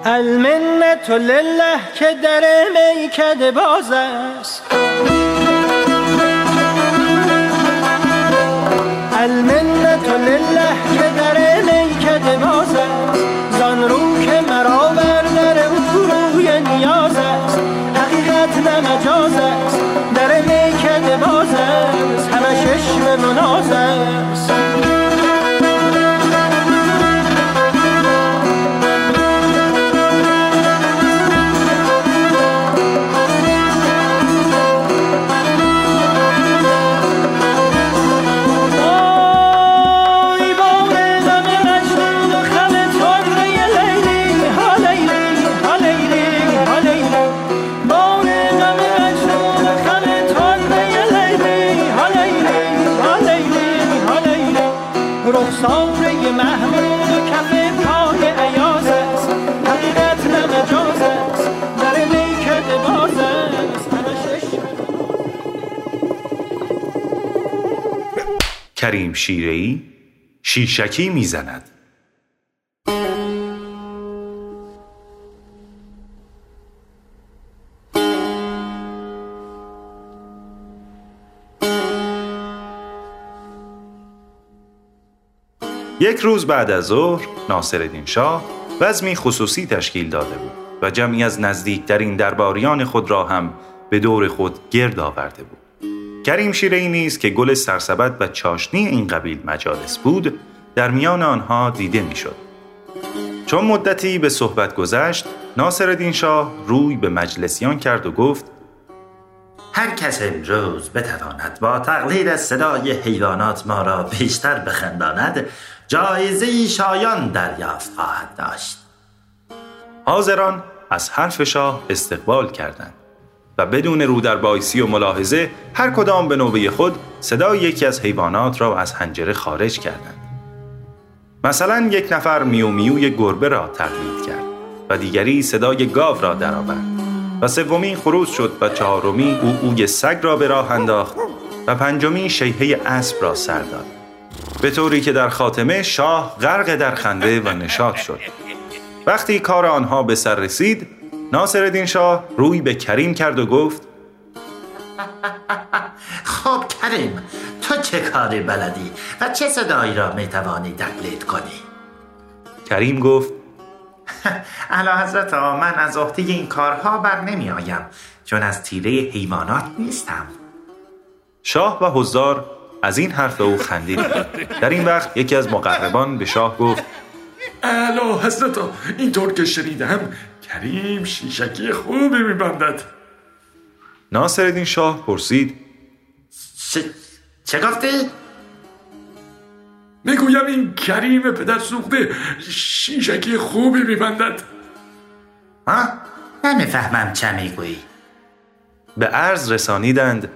المنت لله که در میکده باز است. المنت لله که در میکده باز است. زان رو که مرا بر در او روی نیاز است. حقیقت نه مجاز است. در میکده باز است. همه چشم مناز است. کریم شیرهی شیشکی می‌زند. یک روز بعد از ظهر ناصرالدین شاه وزمی خصوصی تشکیل داده بود و جمعی از نزدیکترین درباریان خود را هم به دور خود گرد آورده بود. کریم شیرهی نیز که گل سرسبد و چاشنی این قبیل مجالس بود در میان آنها دیده می‌شد. چون مدتی به صحبت گذشت ناصرالدین شاه روی به مجلسیان کرد و گفت هر کس امروز بتواند با تقلید از صدای حیوانات ما را بیشتر بخنداند جایزه شایان دریافت خواهد داشت حاضران از حرف شاه استقبال کردند و بدون رو در بایسی و ملاحظه هر کدام به نوبه خود صدای یکی از حیوانات را از حنجره خارج کردند. مثلا یک نفر میو میوی گربه را تقلید کرد و دیگری صدای گاو را درآورد و سومی خروس شد و چهارمی او اوی سگ را به راه انداخت و پنجمی شیهه اسب را سر داد به طوری که در خاتمه شاه غرق در خنده و نشاط شد وقتی کار آنها به سر رسید ناصرالدین شاه روی به کریم کرد و گفت خب کریم تو چه کاری بلدی و چه صدایی را می توانی تقلید کنی؟ کریم گفت اعلی حضرت من از عهده این کارها بر نمی آیم چون از تیره حیوانات نیستم. شاه و حضار از این حرف او خندید در این وقت یکی از مقربان به شاه گفت اعلی حضرت اینطور که شنیدم کریم شیشکی خوبی میبندد ناصرالدین شاه پرسید چه, چه گفتی؟ می‌گویم این کریم پدر سوخته شیشکی خوبی میبندد ها؟ نمی‌فهمم چه می‌گویی به عرض رسانیدند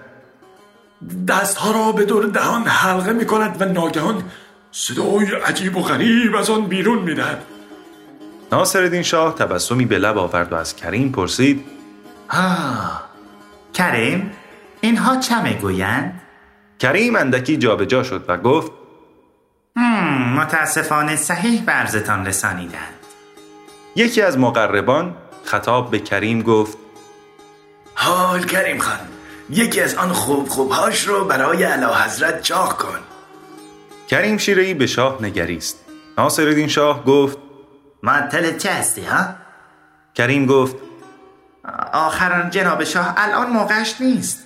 دستها را به دور دهان حلقه می کند و ناگهان صدای عجیب و غریب از آن بیرون می دهد ناصرالدین شاه تبسمی به لب آورد و از کریم پرسید آه کریم اینها چه می‌گویند؟ کریم اندکی جابجا شد و گفت هم، متاسفانه صحیح برزتان رسانیدند. یکی از مقربان خطاب به کریم گفت حال کریم خان یکی از آن خوب خوبهاش رو برای اعلی حضرت چاق کن. کریم شیرهی به شاه نگریست. ناصرالدین شاه گفت معطل چه هستی ها؟ کریم گفت آخران جناب شاه الان موقعش نیست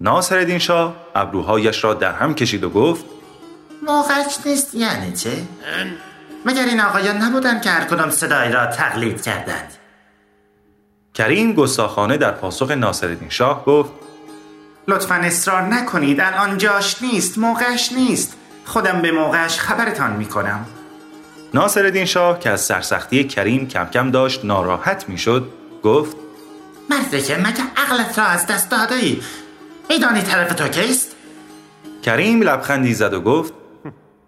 ناصرالدین شاه ابروهایش را در هم کشید و گفت موقعش نیست یعنی چه؟ مگر این آقایان نبودن که هر کدام صدایی را تقلید کردند کریم گستاخانه در پاسخ ناصرالدین شاه گفت لطفا اصرار نکنید الان جاش نیست موقعش نیست خودم به موقعش خبرتان می‌کنم ناصرالدین شاه که از سرسختی کریم کم کم داشت ناراحت می‌شد گفت مرده مگه عقلت را از دست داده ای میدانی طرف تو کیست؟ کریم لبخندی زد و گفت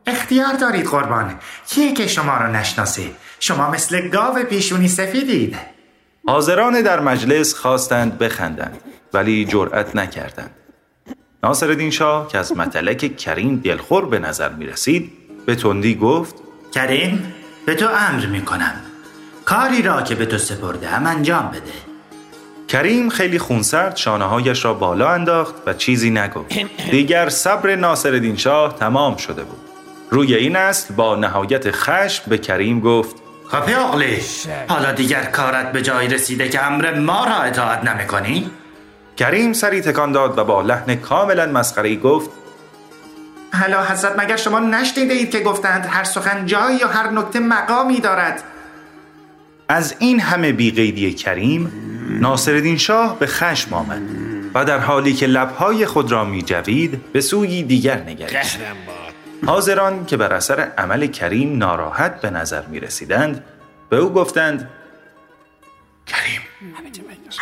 اختیار دارید قربان. کیه که شما را نشناسه؟ شما مثل گاو پیشونی سفیدید. حاضران در مجلس خواستند بخندند ولی جرأت نکردند. ناصرالدین شاه که از متلک کریم دلخور به نظر می رسید به تندی گفت کریم به تو امر می‌کنم. کاری را که به تو سپردم انجام بده. کریم خیلی خونسرد شانه هایش را بالا انداخت و چیزی نگفت. دیگر صبر ناصرالدین شاه تمام شده بود. روی این اصل با نهایت خشم به کریم گفت خفه اغلی حالا دیگر کارت به جایی رسیده که امر ما را اطاعت نمی‌کنی؟ کریم سری تکان داد و با لحن کاملا مسخره گفت حالا حضرت مگر شما نشنیده اید که گفتند هر سخن جایی یا هر نکته مقامی دارد؟ از این همه بیقیدی کریم ناصرالدین شاه به خشم آمد و در حالی که لبهای خود را می جوید به سوی دیگر نگریست. حاضران که بر اثر عمل کریم ناراحت به نظر می رسیدند به او گفتند کریم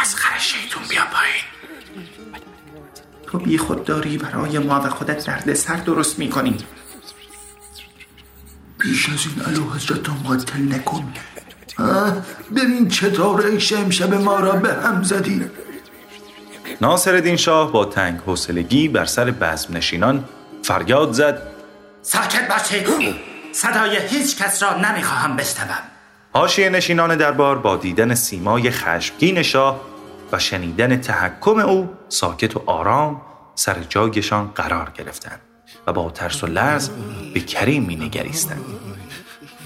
از خر شیطون بیا پایین. تو بی خود داری برای ما و خودت درد سر درست می کنی بیش از این علو حضرت را معطل نکن. ببین چطور عیش امشب ما را به هم زدی. ناصرالدین شاه با تنگ حوصلگی بر سر بزم نشینان فریاد زد. ساکت باشید صدای هیچ کس را نمی‌خواهم بشنوم. حاشیه نشینان دربار با دیدن سیمای خشمگین شاه و شنیدن تحکم او ساکت و آرام سر جایشان قرار گرفتند و با ترس و لرز به کریم می نگریستند.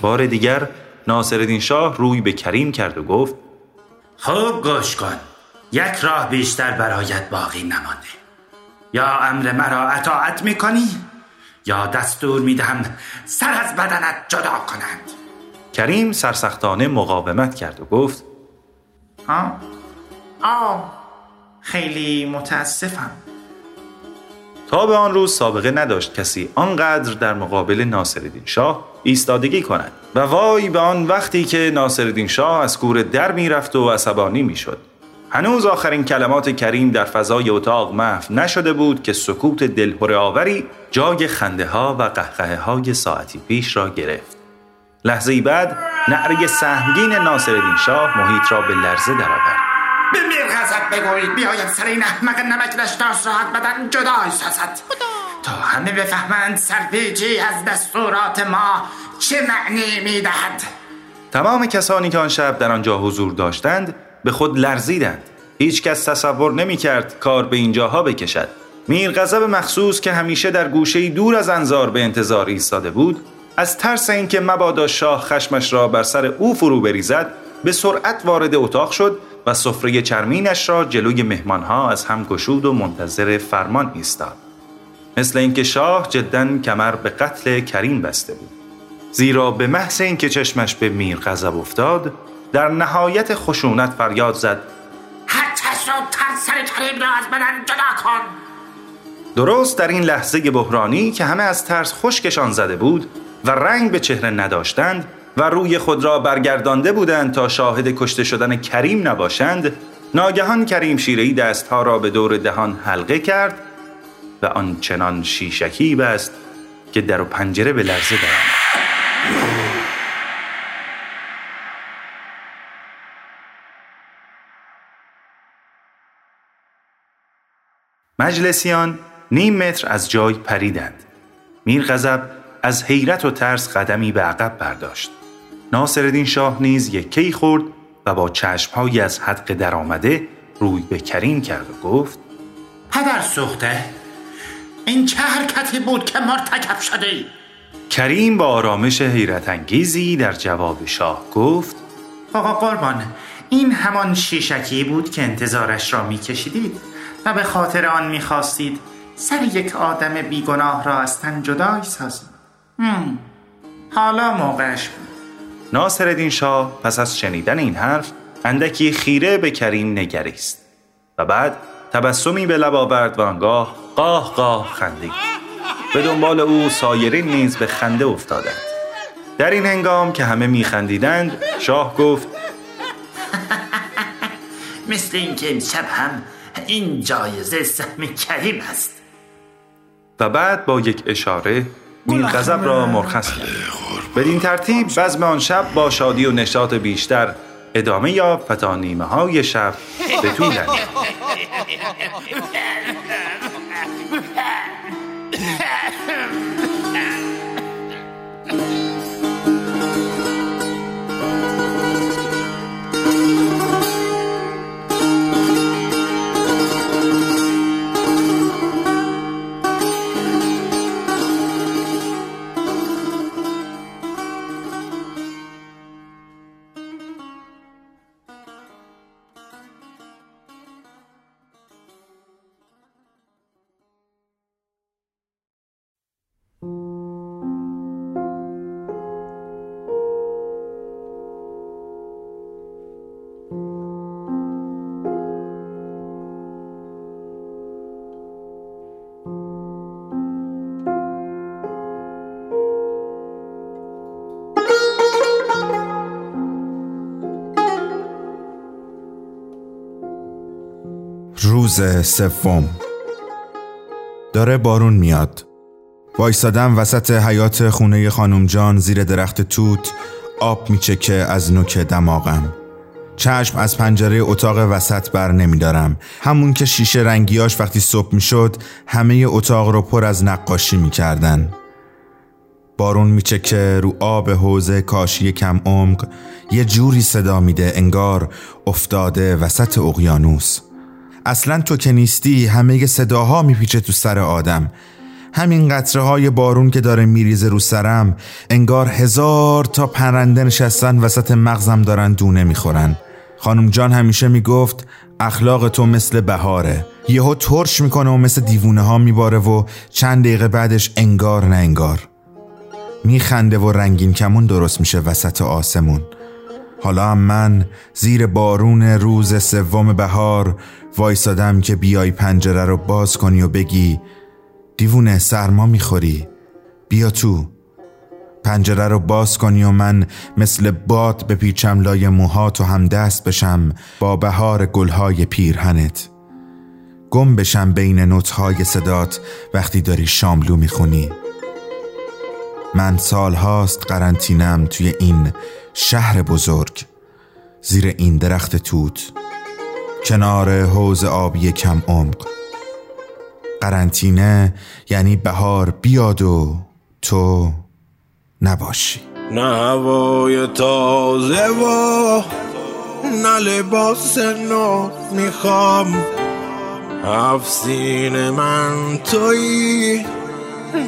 بار دیگر ناصرالدین شاه روی به کریم کرد و گفت خوب گوش کن یک راه بیشتر برایت باقی نمانده یا امر مرا اطاعت می‌کنی یا دستور می‌دهم سر از بدنت جدا کنند کریم سرسختانه مقاومت کرد و گفت ها؟ آه. خیلی متاسفم. تا به آن روز سابقه نداشت کسی آنقدر در مقابل ناصرالدین شاه ایستادگی کند. و وای به آن وقتی که ناصرالدین شاه از کور در می‌رفت و عصبانی می‌شد. هنوز آخرین کلمات کریم در فضای اتاق محو نشده بود که سکوت دلهره آوری جای خنده ها و قهقه های ساعتی پیش را گرفت. لحظه بعد نعره سهمگین ناصرالدین شاه محیط را به لرزه درآورد. به میرغزت بگویید بیاید سر این احمق نمک نشناس راحت بدن جدا سازد. تا همه بفهمند سرپیچی از دستورات ما چه معنی می‌دهد. تمام کسانی که آن شب در آنجا حضور داشتند به خود لرزیدند. هیچ کس تصور نمی کرد کار به اینجاها بکشد. میر غضب مخصوص که همیشه در گوشه دور از انظار به انتظار ایستاده بود از ترس اینکه مبادا شاه خشمش را بر سر او فرو بریزد به سرعت وارد اتاق شد و سفره چرمینش را جلوی مهمانها از هم گشود و منتظر فرمان ایستاد. مثل اینکه شاه جدا کمر به قتل کریم بسته بود. زیرا به محض اینکه چشمش به میر غضب افتاد در نهایت خشونت فریاد زد. هر کس را سر کریم را از بدن جدا کن. درست در این لحظه بحرانی که همه از ترس خشکشان زده بود و رنگ به چهره نداشتند و روی خود را برگردانده بودند تا شاهد کشته شدن کریم نباشند ناگهان کریم شیرهی دستها را به دور دهان حلقه کرد و آن چنان شیشکی بست که در و پنجره به لرزه درآمد. مجلسیان نیم متر از جای پریدند. میر غضب از حیرت و ترس قدمی به عقب برداشت. ناصرالدین شاه نیز یکی خورد و با چشمهایی از حدق درآمده روی به کریم کرد و گفت پدر سوخته این چه حرکتی بود که مرتکب شده ای؟ کریم با آرامش حیرت انگیزی در جواب شاه گفت آقا قربان این همان شیشکی بود که انتظارش را میکشیدید و به خاطر آن می‌خواستید سر یک آدم بیگناه را از تن جدای سازید. حالا موقعش بود ناصرالدین شاه پس از شنیدن این حرف اندکی خیره به کریم نگریست و بعد تبسمی به لب آورد و آنگاه قاه قاه خندید. به دنبال او سایرین نیز به خنده افتادند. در این هنگام که همه میخندیدند شاه گفت مثل اینکه امشب هم این جایزه سهم کریم است. و بعد با یک اشاره میر غضب را مرخص کرد. بدین ترتیب بزم آن شب با شادی و نشاط بیشتر ادامه یافت و تا نیمه های شب به طول روز سوم. داره بارون میاد. وایستادم وسط حیات خونه خانم جان زیر درخت توت آب میچکه از نوک دماغم. چشم از پنجره اتاق وسط بر نمیدارم. همون که شیشه رنگیاش وقتی صبح می‌شد همه اتاق رو پر از نقاشی می‌کردن. بارون میچکه رو آب حوزه کاشی کم عمق. یه جوری صدا میده انگار افتاده وسط اقیانوس. اصلا تو که نیستی همه صداها میپیچه تو سر آدم. همین قطره های بارون که داره میریزه رو سرم انگار هزار تا پرنده نشستن وسط مغزم دارن دونه می‌خورن. خانم جان همیشه می‌گفت اخلاق تو مثل بهاره. یهو ترش می‌کنه و مثل دیوونه ها میباره و چند دقیقه بعدش انگار نه انگار. میخنده و رنگین کمون درست میشه وسط آسمون. حالا هم من زیر بارون روز سوم بهار وایسادم که بیای پنجره رو باز کنی و بگی دیوونه سرما می‌خوری. بیا تو. پنجره رو باز کنی و من مثل باد به پیچم لای موهات و هم دست بشم با بهار گلهای پیرهنت. گم بشم بین نوتهای صدات وقتی داری شاملو می‌خونی. من سال هاست قرنطینم توی این شهر بزرگ زیر این درخت توت کنار حوز آبی کم عمق. قرنطینه یعنی بهار بیاد و تو نباشی. نه هوای تازه و نه لباس نو می‌خوام. افسین من تویی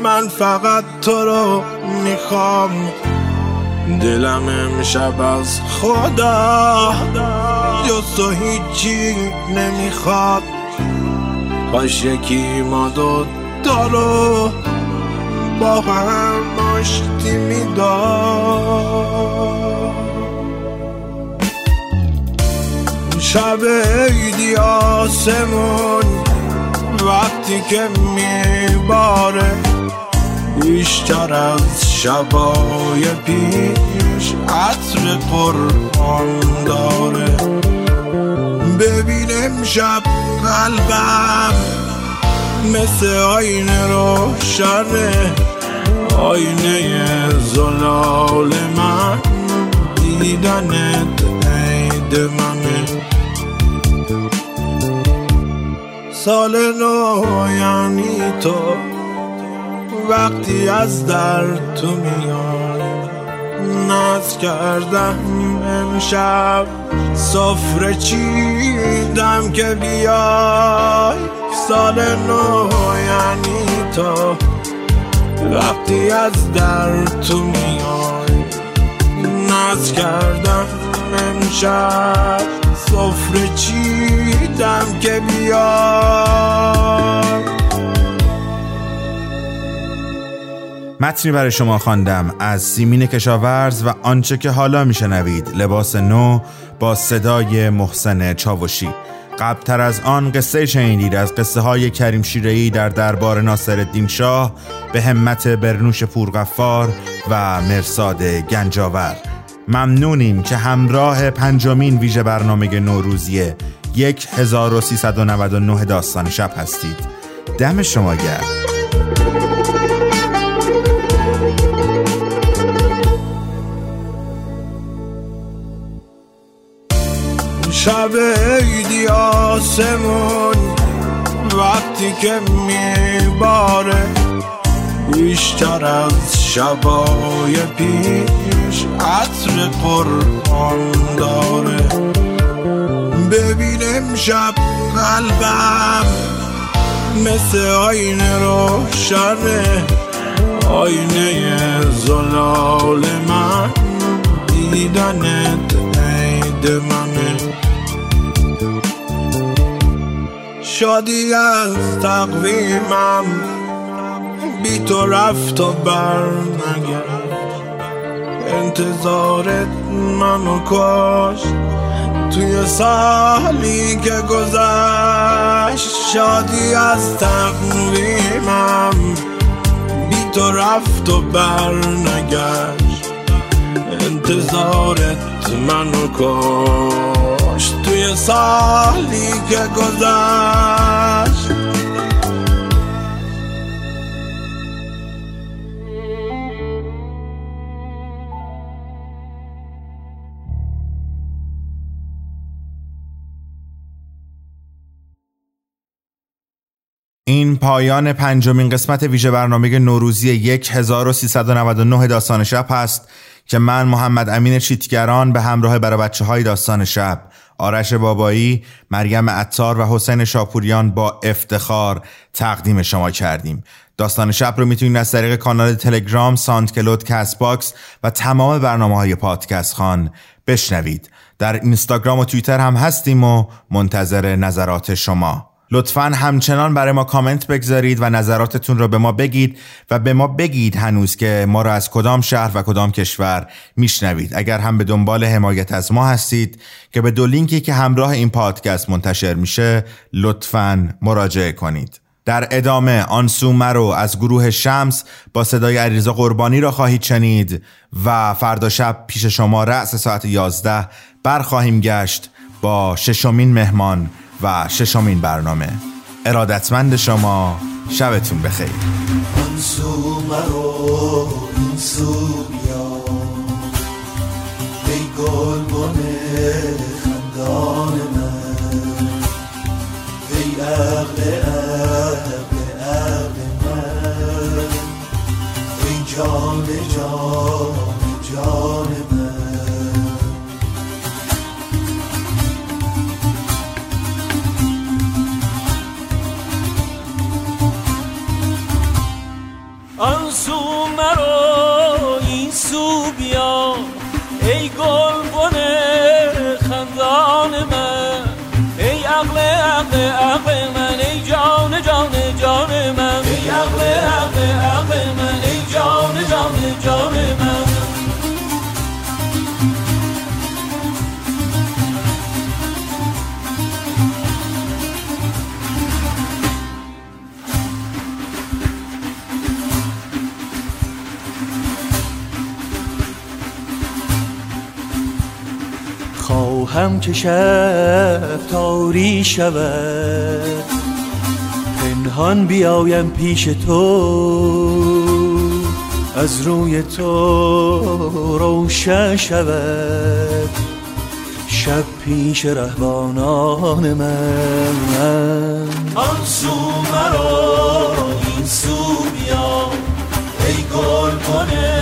من فقط تو رو می‌خوام. دلم امشب از خدا جز تو هیچی نمی‌خواد. کاش یکی ما دو رو با هم آشتی می‌داد. شب عیدی آسمون وقتی که میباره بیشتر از شبای پیش عطر قرآن داره. ببینم شب قلبم مثل آینه روشنه. آینه زلال من دیدنت عید منه. سال نو یعنی تو وقتی از در تو میای ناز کردم امشب سفره چیدم که بیای سال نو یعنی تو وقتی از در تو میای ناز کردم امشب سفره چیدم که بیای. متنی برای شما خواندم از سیمین کشاورز و آنچه که حالا میشنوید. لباس نو با صدای محسن چاوشی. قبلتر از آن قصه شنیدید از قصه های کریم شیرهی در دربار ناصر الدین شاه به همت برنوش پورغفار و مرساد گنجاور. ممنونیم که همراه پنجمین ویژه برنامه نوروزی 1399 داستان شب هستید. دم شما گرد شب عیدی آسمون وقتی که میباره بیشتر از شبای پیش عطر قرآن داره. ببینم شب قلبم مثل آینه روشنه آینه زلال من دیدنت عید منه. شادی از تقویمم بی تو رفت و بر انتظارت منو کشت توی سالی که گذشت. شادی از تقویمم بی تو رفت و بر نگشت انتظارت منو کشت سالی که گذشت. این پایان پنجمین قسمت ویژه برنامه نوروزی 1399 داستان شب هست که من محمد امین چیتگران به همراه باقی بچه های داستان شب آرش بابایی، مریم عطار و حسین شاپوریان با افتخار تقدیم شما کردیم. داستان شب رو می‌تونید از طریق کانال تلگرام، SoundCloud، Castbox و تمام برنامه های پادکست خوان بشنوید. در اینستاگرام و توییتر هم هستیم و منتظر نظرات شما. لطفا همچنان برای ما کامنت بگذارید و نظراتتون رو به ما بگید و به ما بگید هنوز که ما را از کدام شهر و کدام کشور میشنوید. اگر هم به دنبال حمایت از ما هستید که به دو لینکی که همراه این پادکست منتشر میشه لطفا مراجعه کنید. در ادامه آنسو مرو از گروه شمس با صدای عریضا قربانی را خواهید شنید و فردا شب پیش شما رأس ساعت 11 برخواهیم گشت با ششمین مهمان و ششمین برنامه. ارادتمند شما شبتون بخیر. عقل جان من. خواهم که شب تاری شود. پنهان بیایم پیش تو. از روی تو روشن شود. شب پیش رهبانان من. آن سو مرا این سو بیا ای گل کنه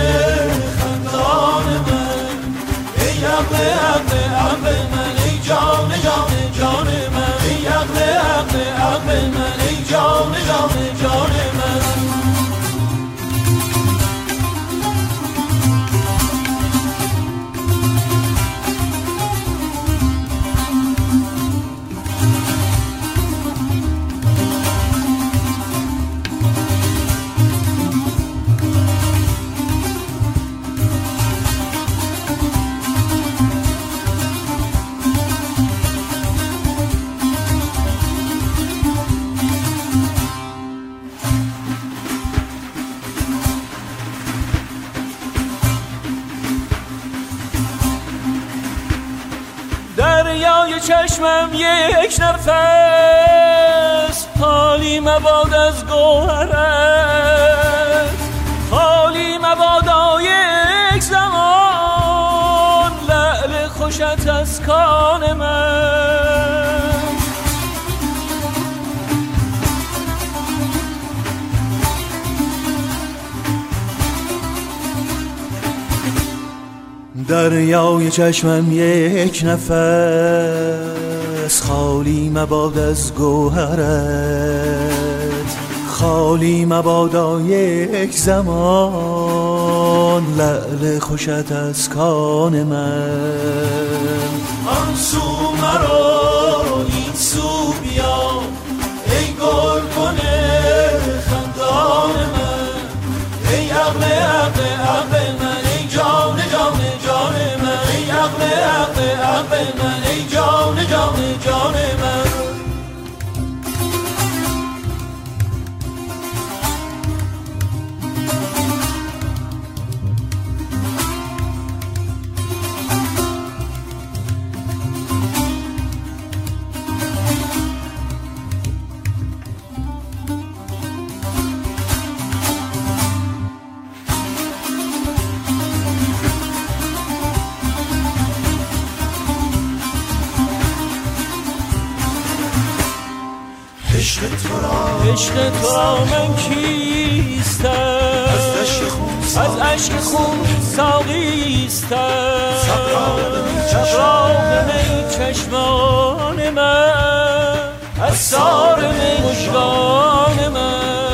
خندان من. ای عقل عقل عقل من. ای جان جان جان من. ای عقل عقل عقل من. دریای چشمم یک نفس. حالی مباد از گوهرت حالی مبادا یک زمان. لعل خوشت از کان من. دریای چشمم یک نفس خالی مباد از گوهرت. خالی مبادا یک زمان لعل خوشت از کان من. آن سو مرا عقل من ای جان جان جان من. عشق تو را من کیستم؟ از اشک خون از اشک خون ساقیستم سبراب می چشمان من. از سار می مشگان من.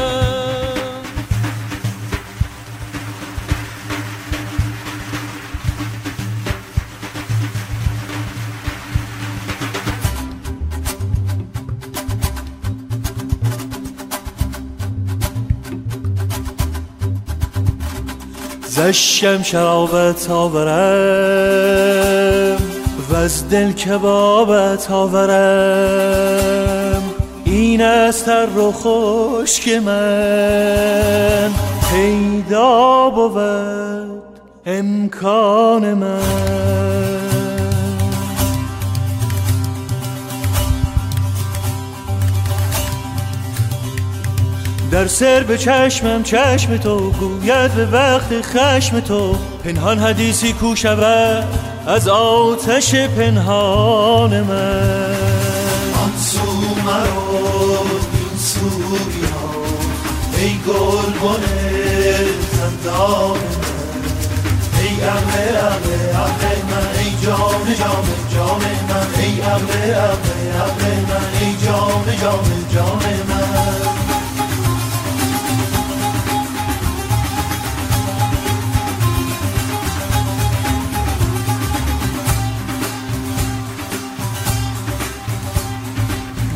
زشکم شرابت آورم و از دل کبابت آورم. این است رو خشک من پیدا بود امکان من. در سر به چشمم چشم تو گوید به وقت خشم تو. پنهان حدیثی کو شود از آتش پنهان من. آن سو مرو این سو بیا ای گل بنه زندان ای عقل عقل عقل من. ای جان جان جان من. ای عقل عقل عقل من. ای جان جان جان من.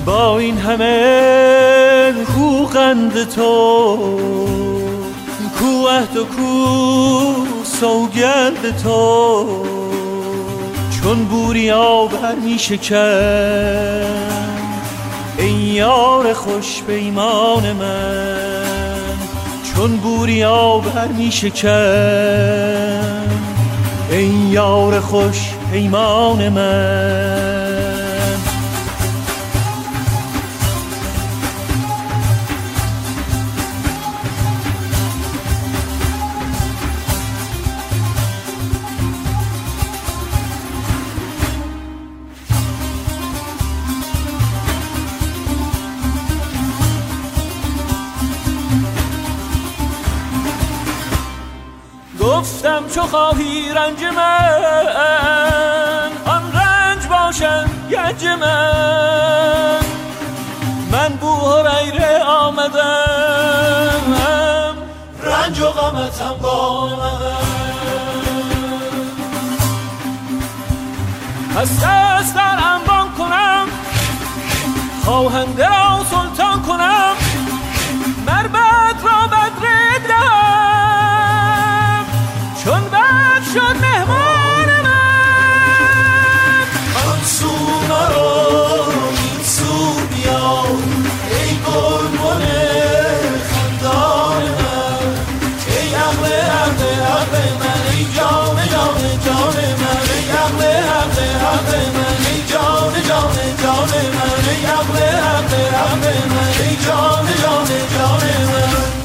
با این همه کو قند تو. کو عهد و کو سوگند تو. چون بوریا بر می ای یار خوش پیمان من. چون بوریا بر می ای یار خوش پیمان من. گفتم چو خواهی رنج من آن رنج باشم گنج من. من بو هریره آمدم رنج و غمتم با پس دست در انبان کنم خواهنده را سلطان کنم. شد مهمان من. آن سو مرا این سو بیا ای گلبن خندان من. ای عقل عقل عقل من ای جان جان جان من. ای عقل عقل عقل من ای جان جان جان من. ای عقل عقل عقل من ای جان جان جان من.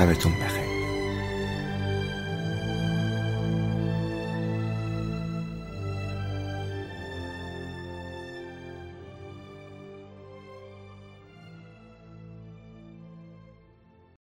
شبتون بخیر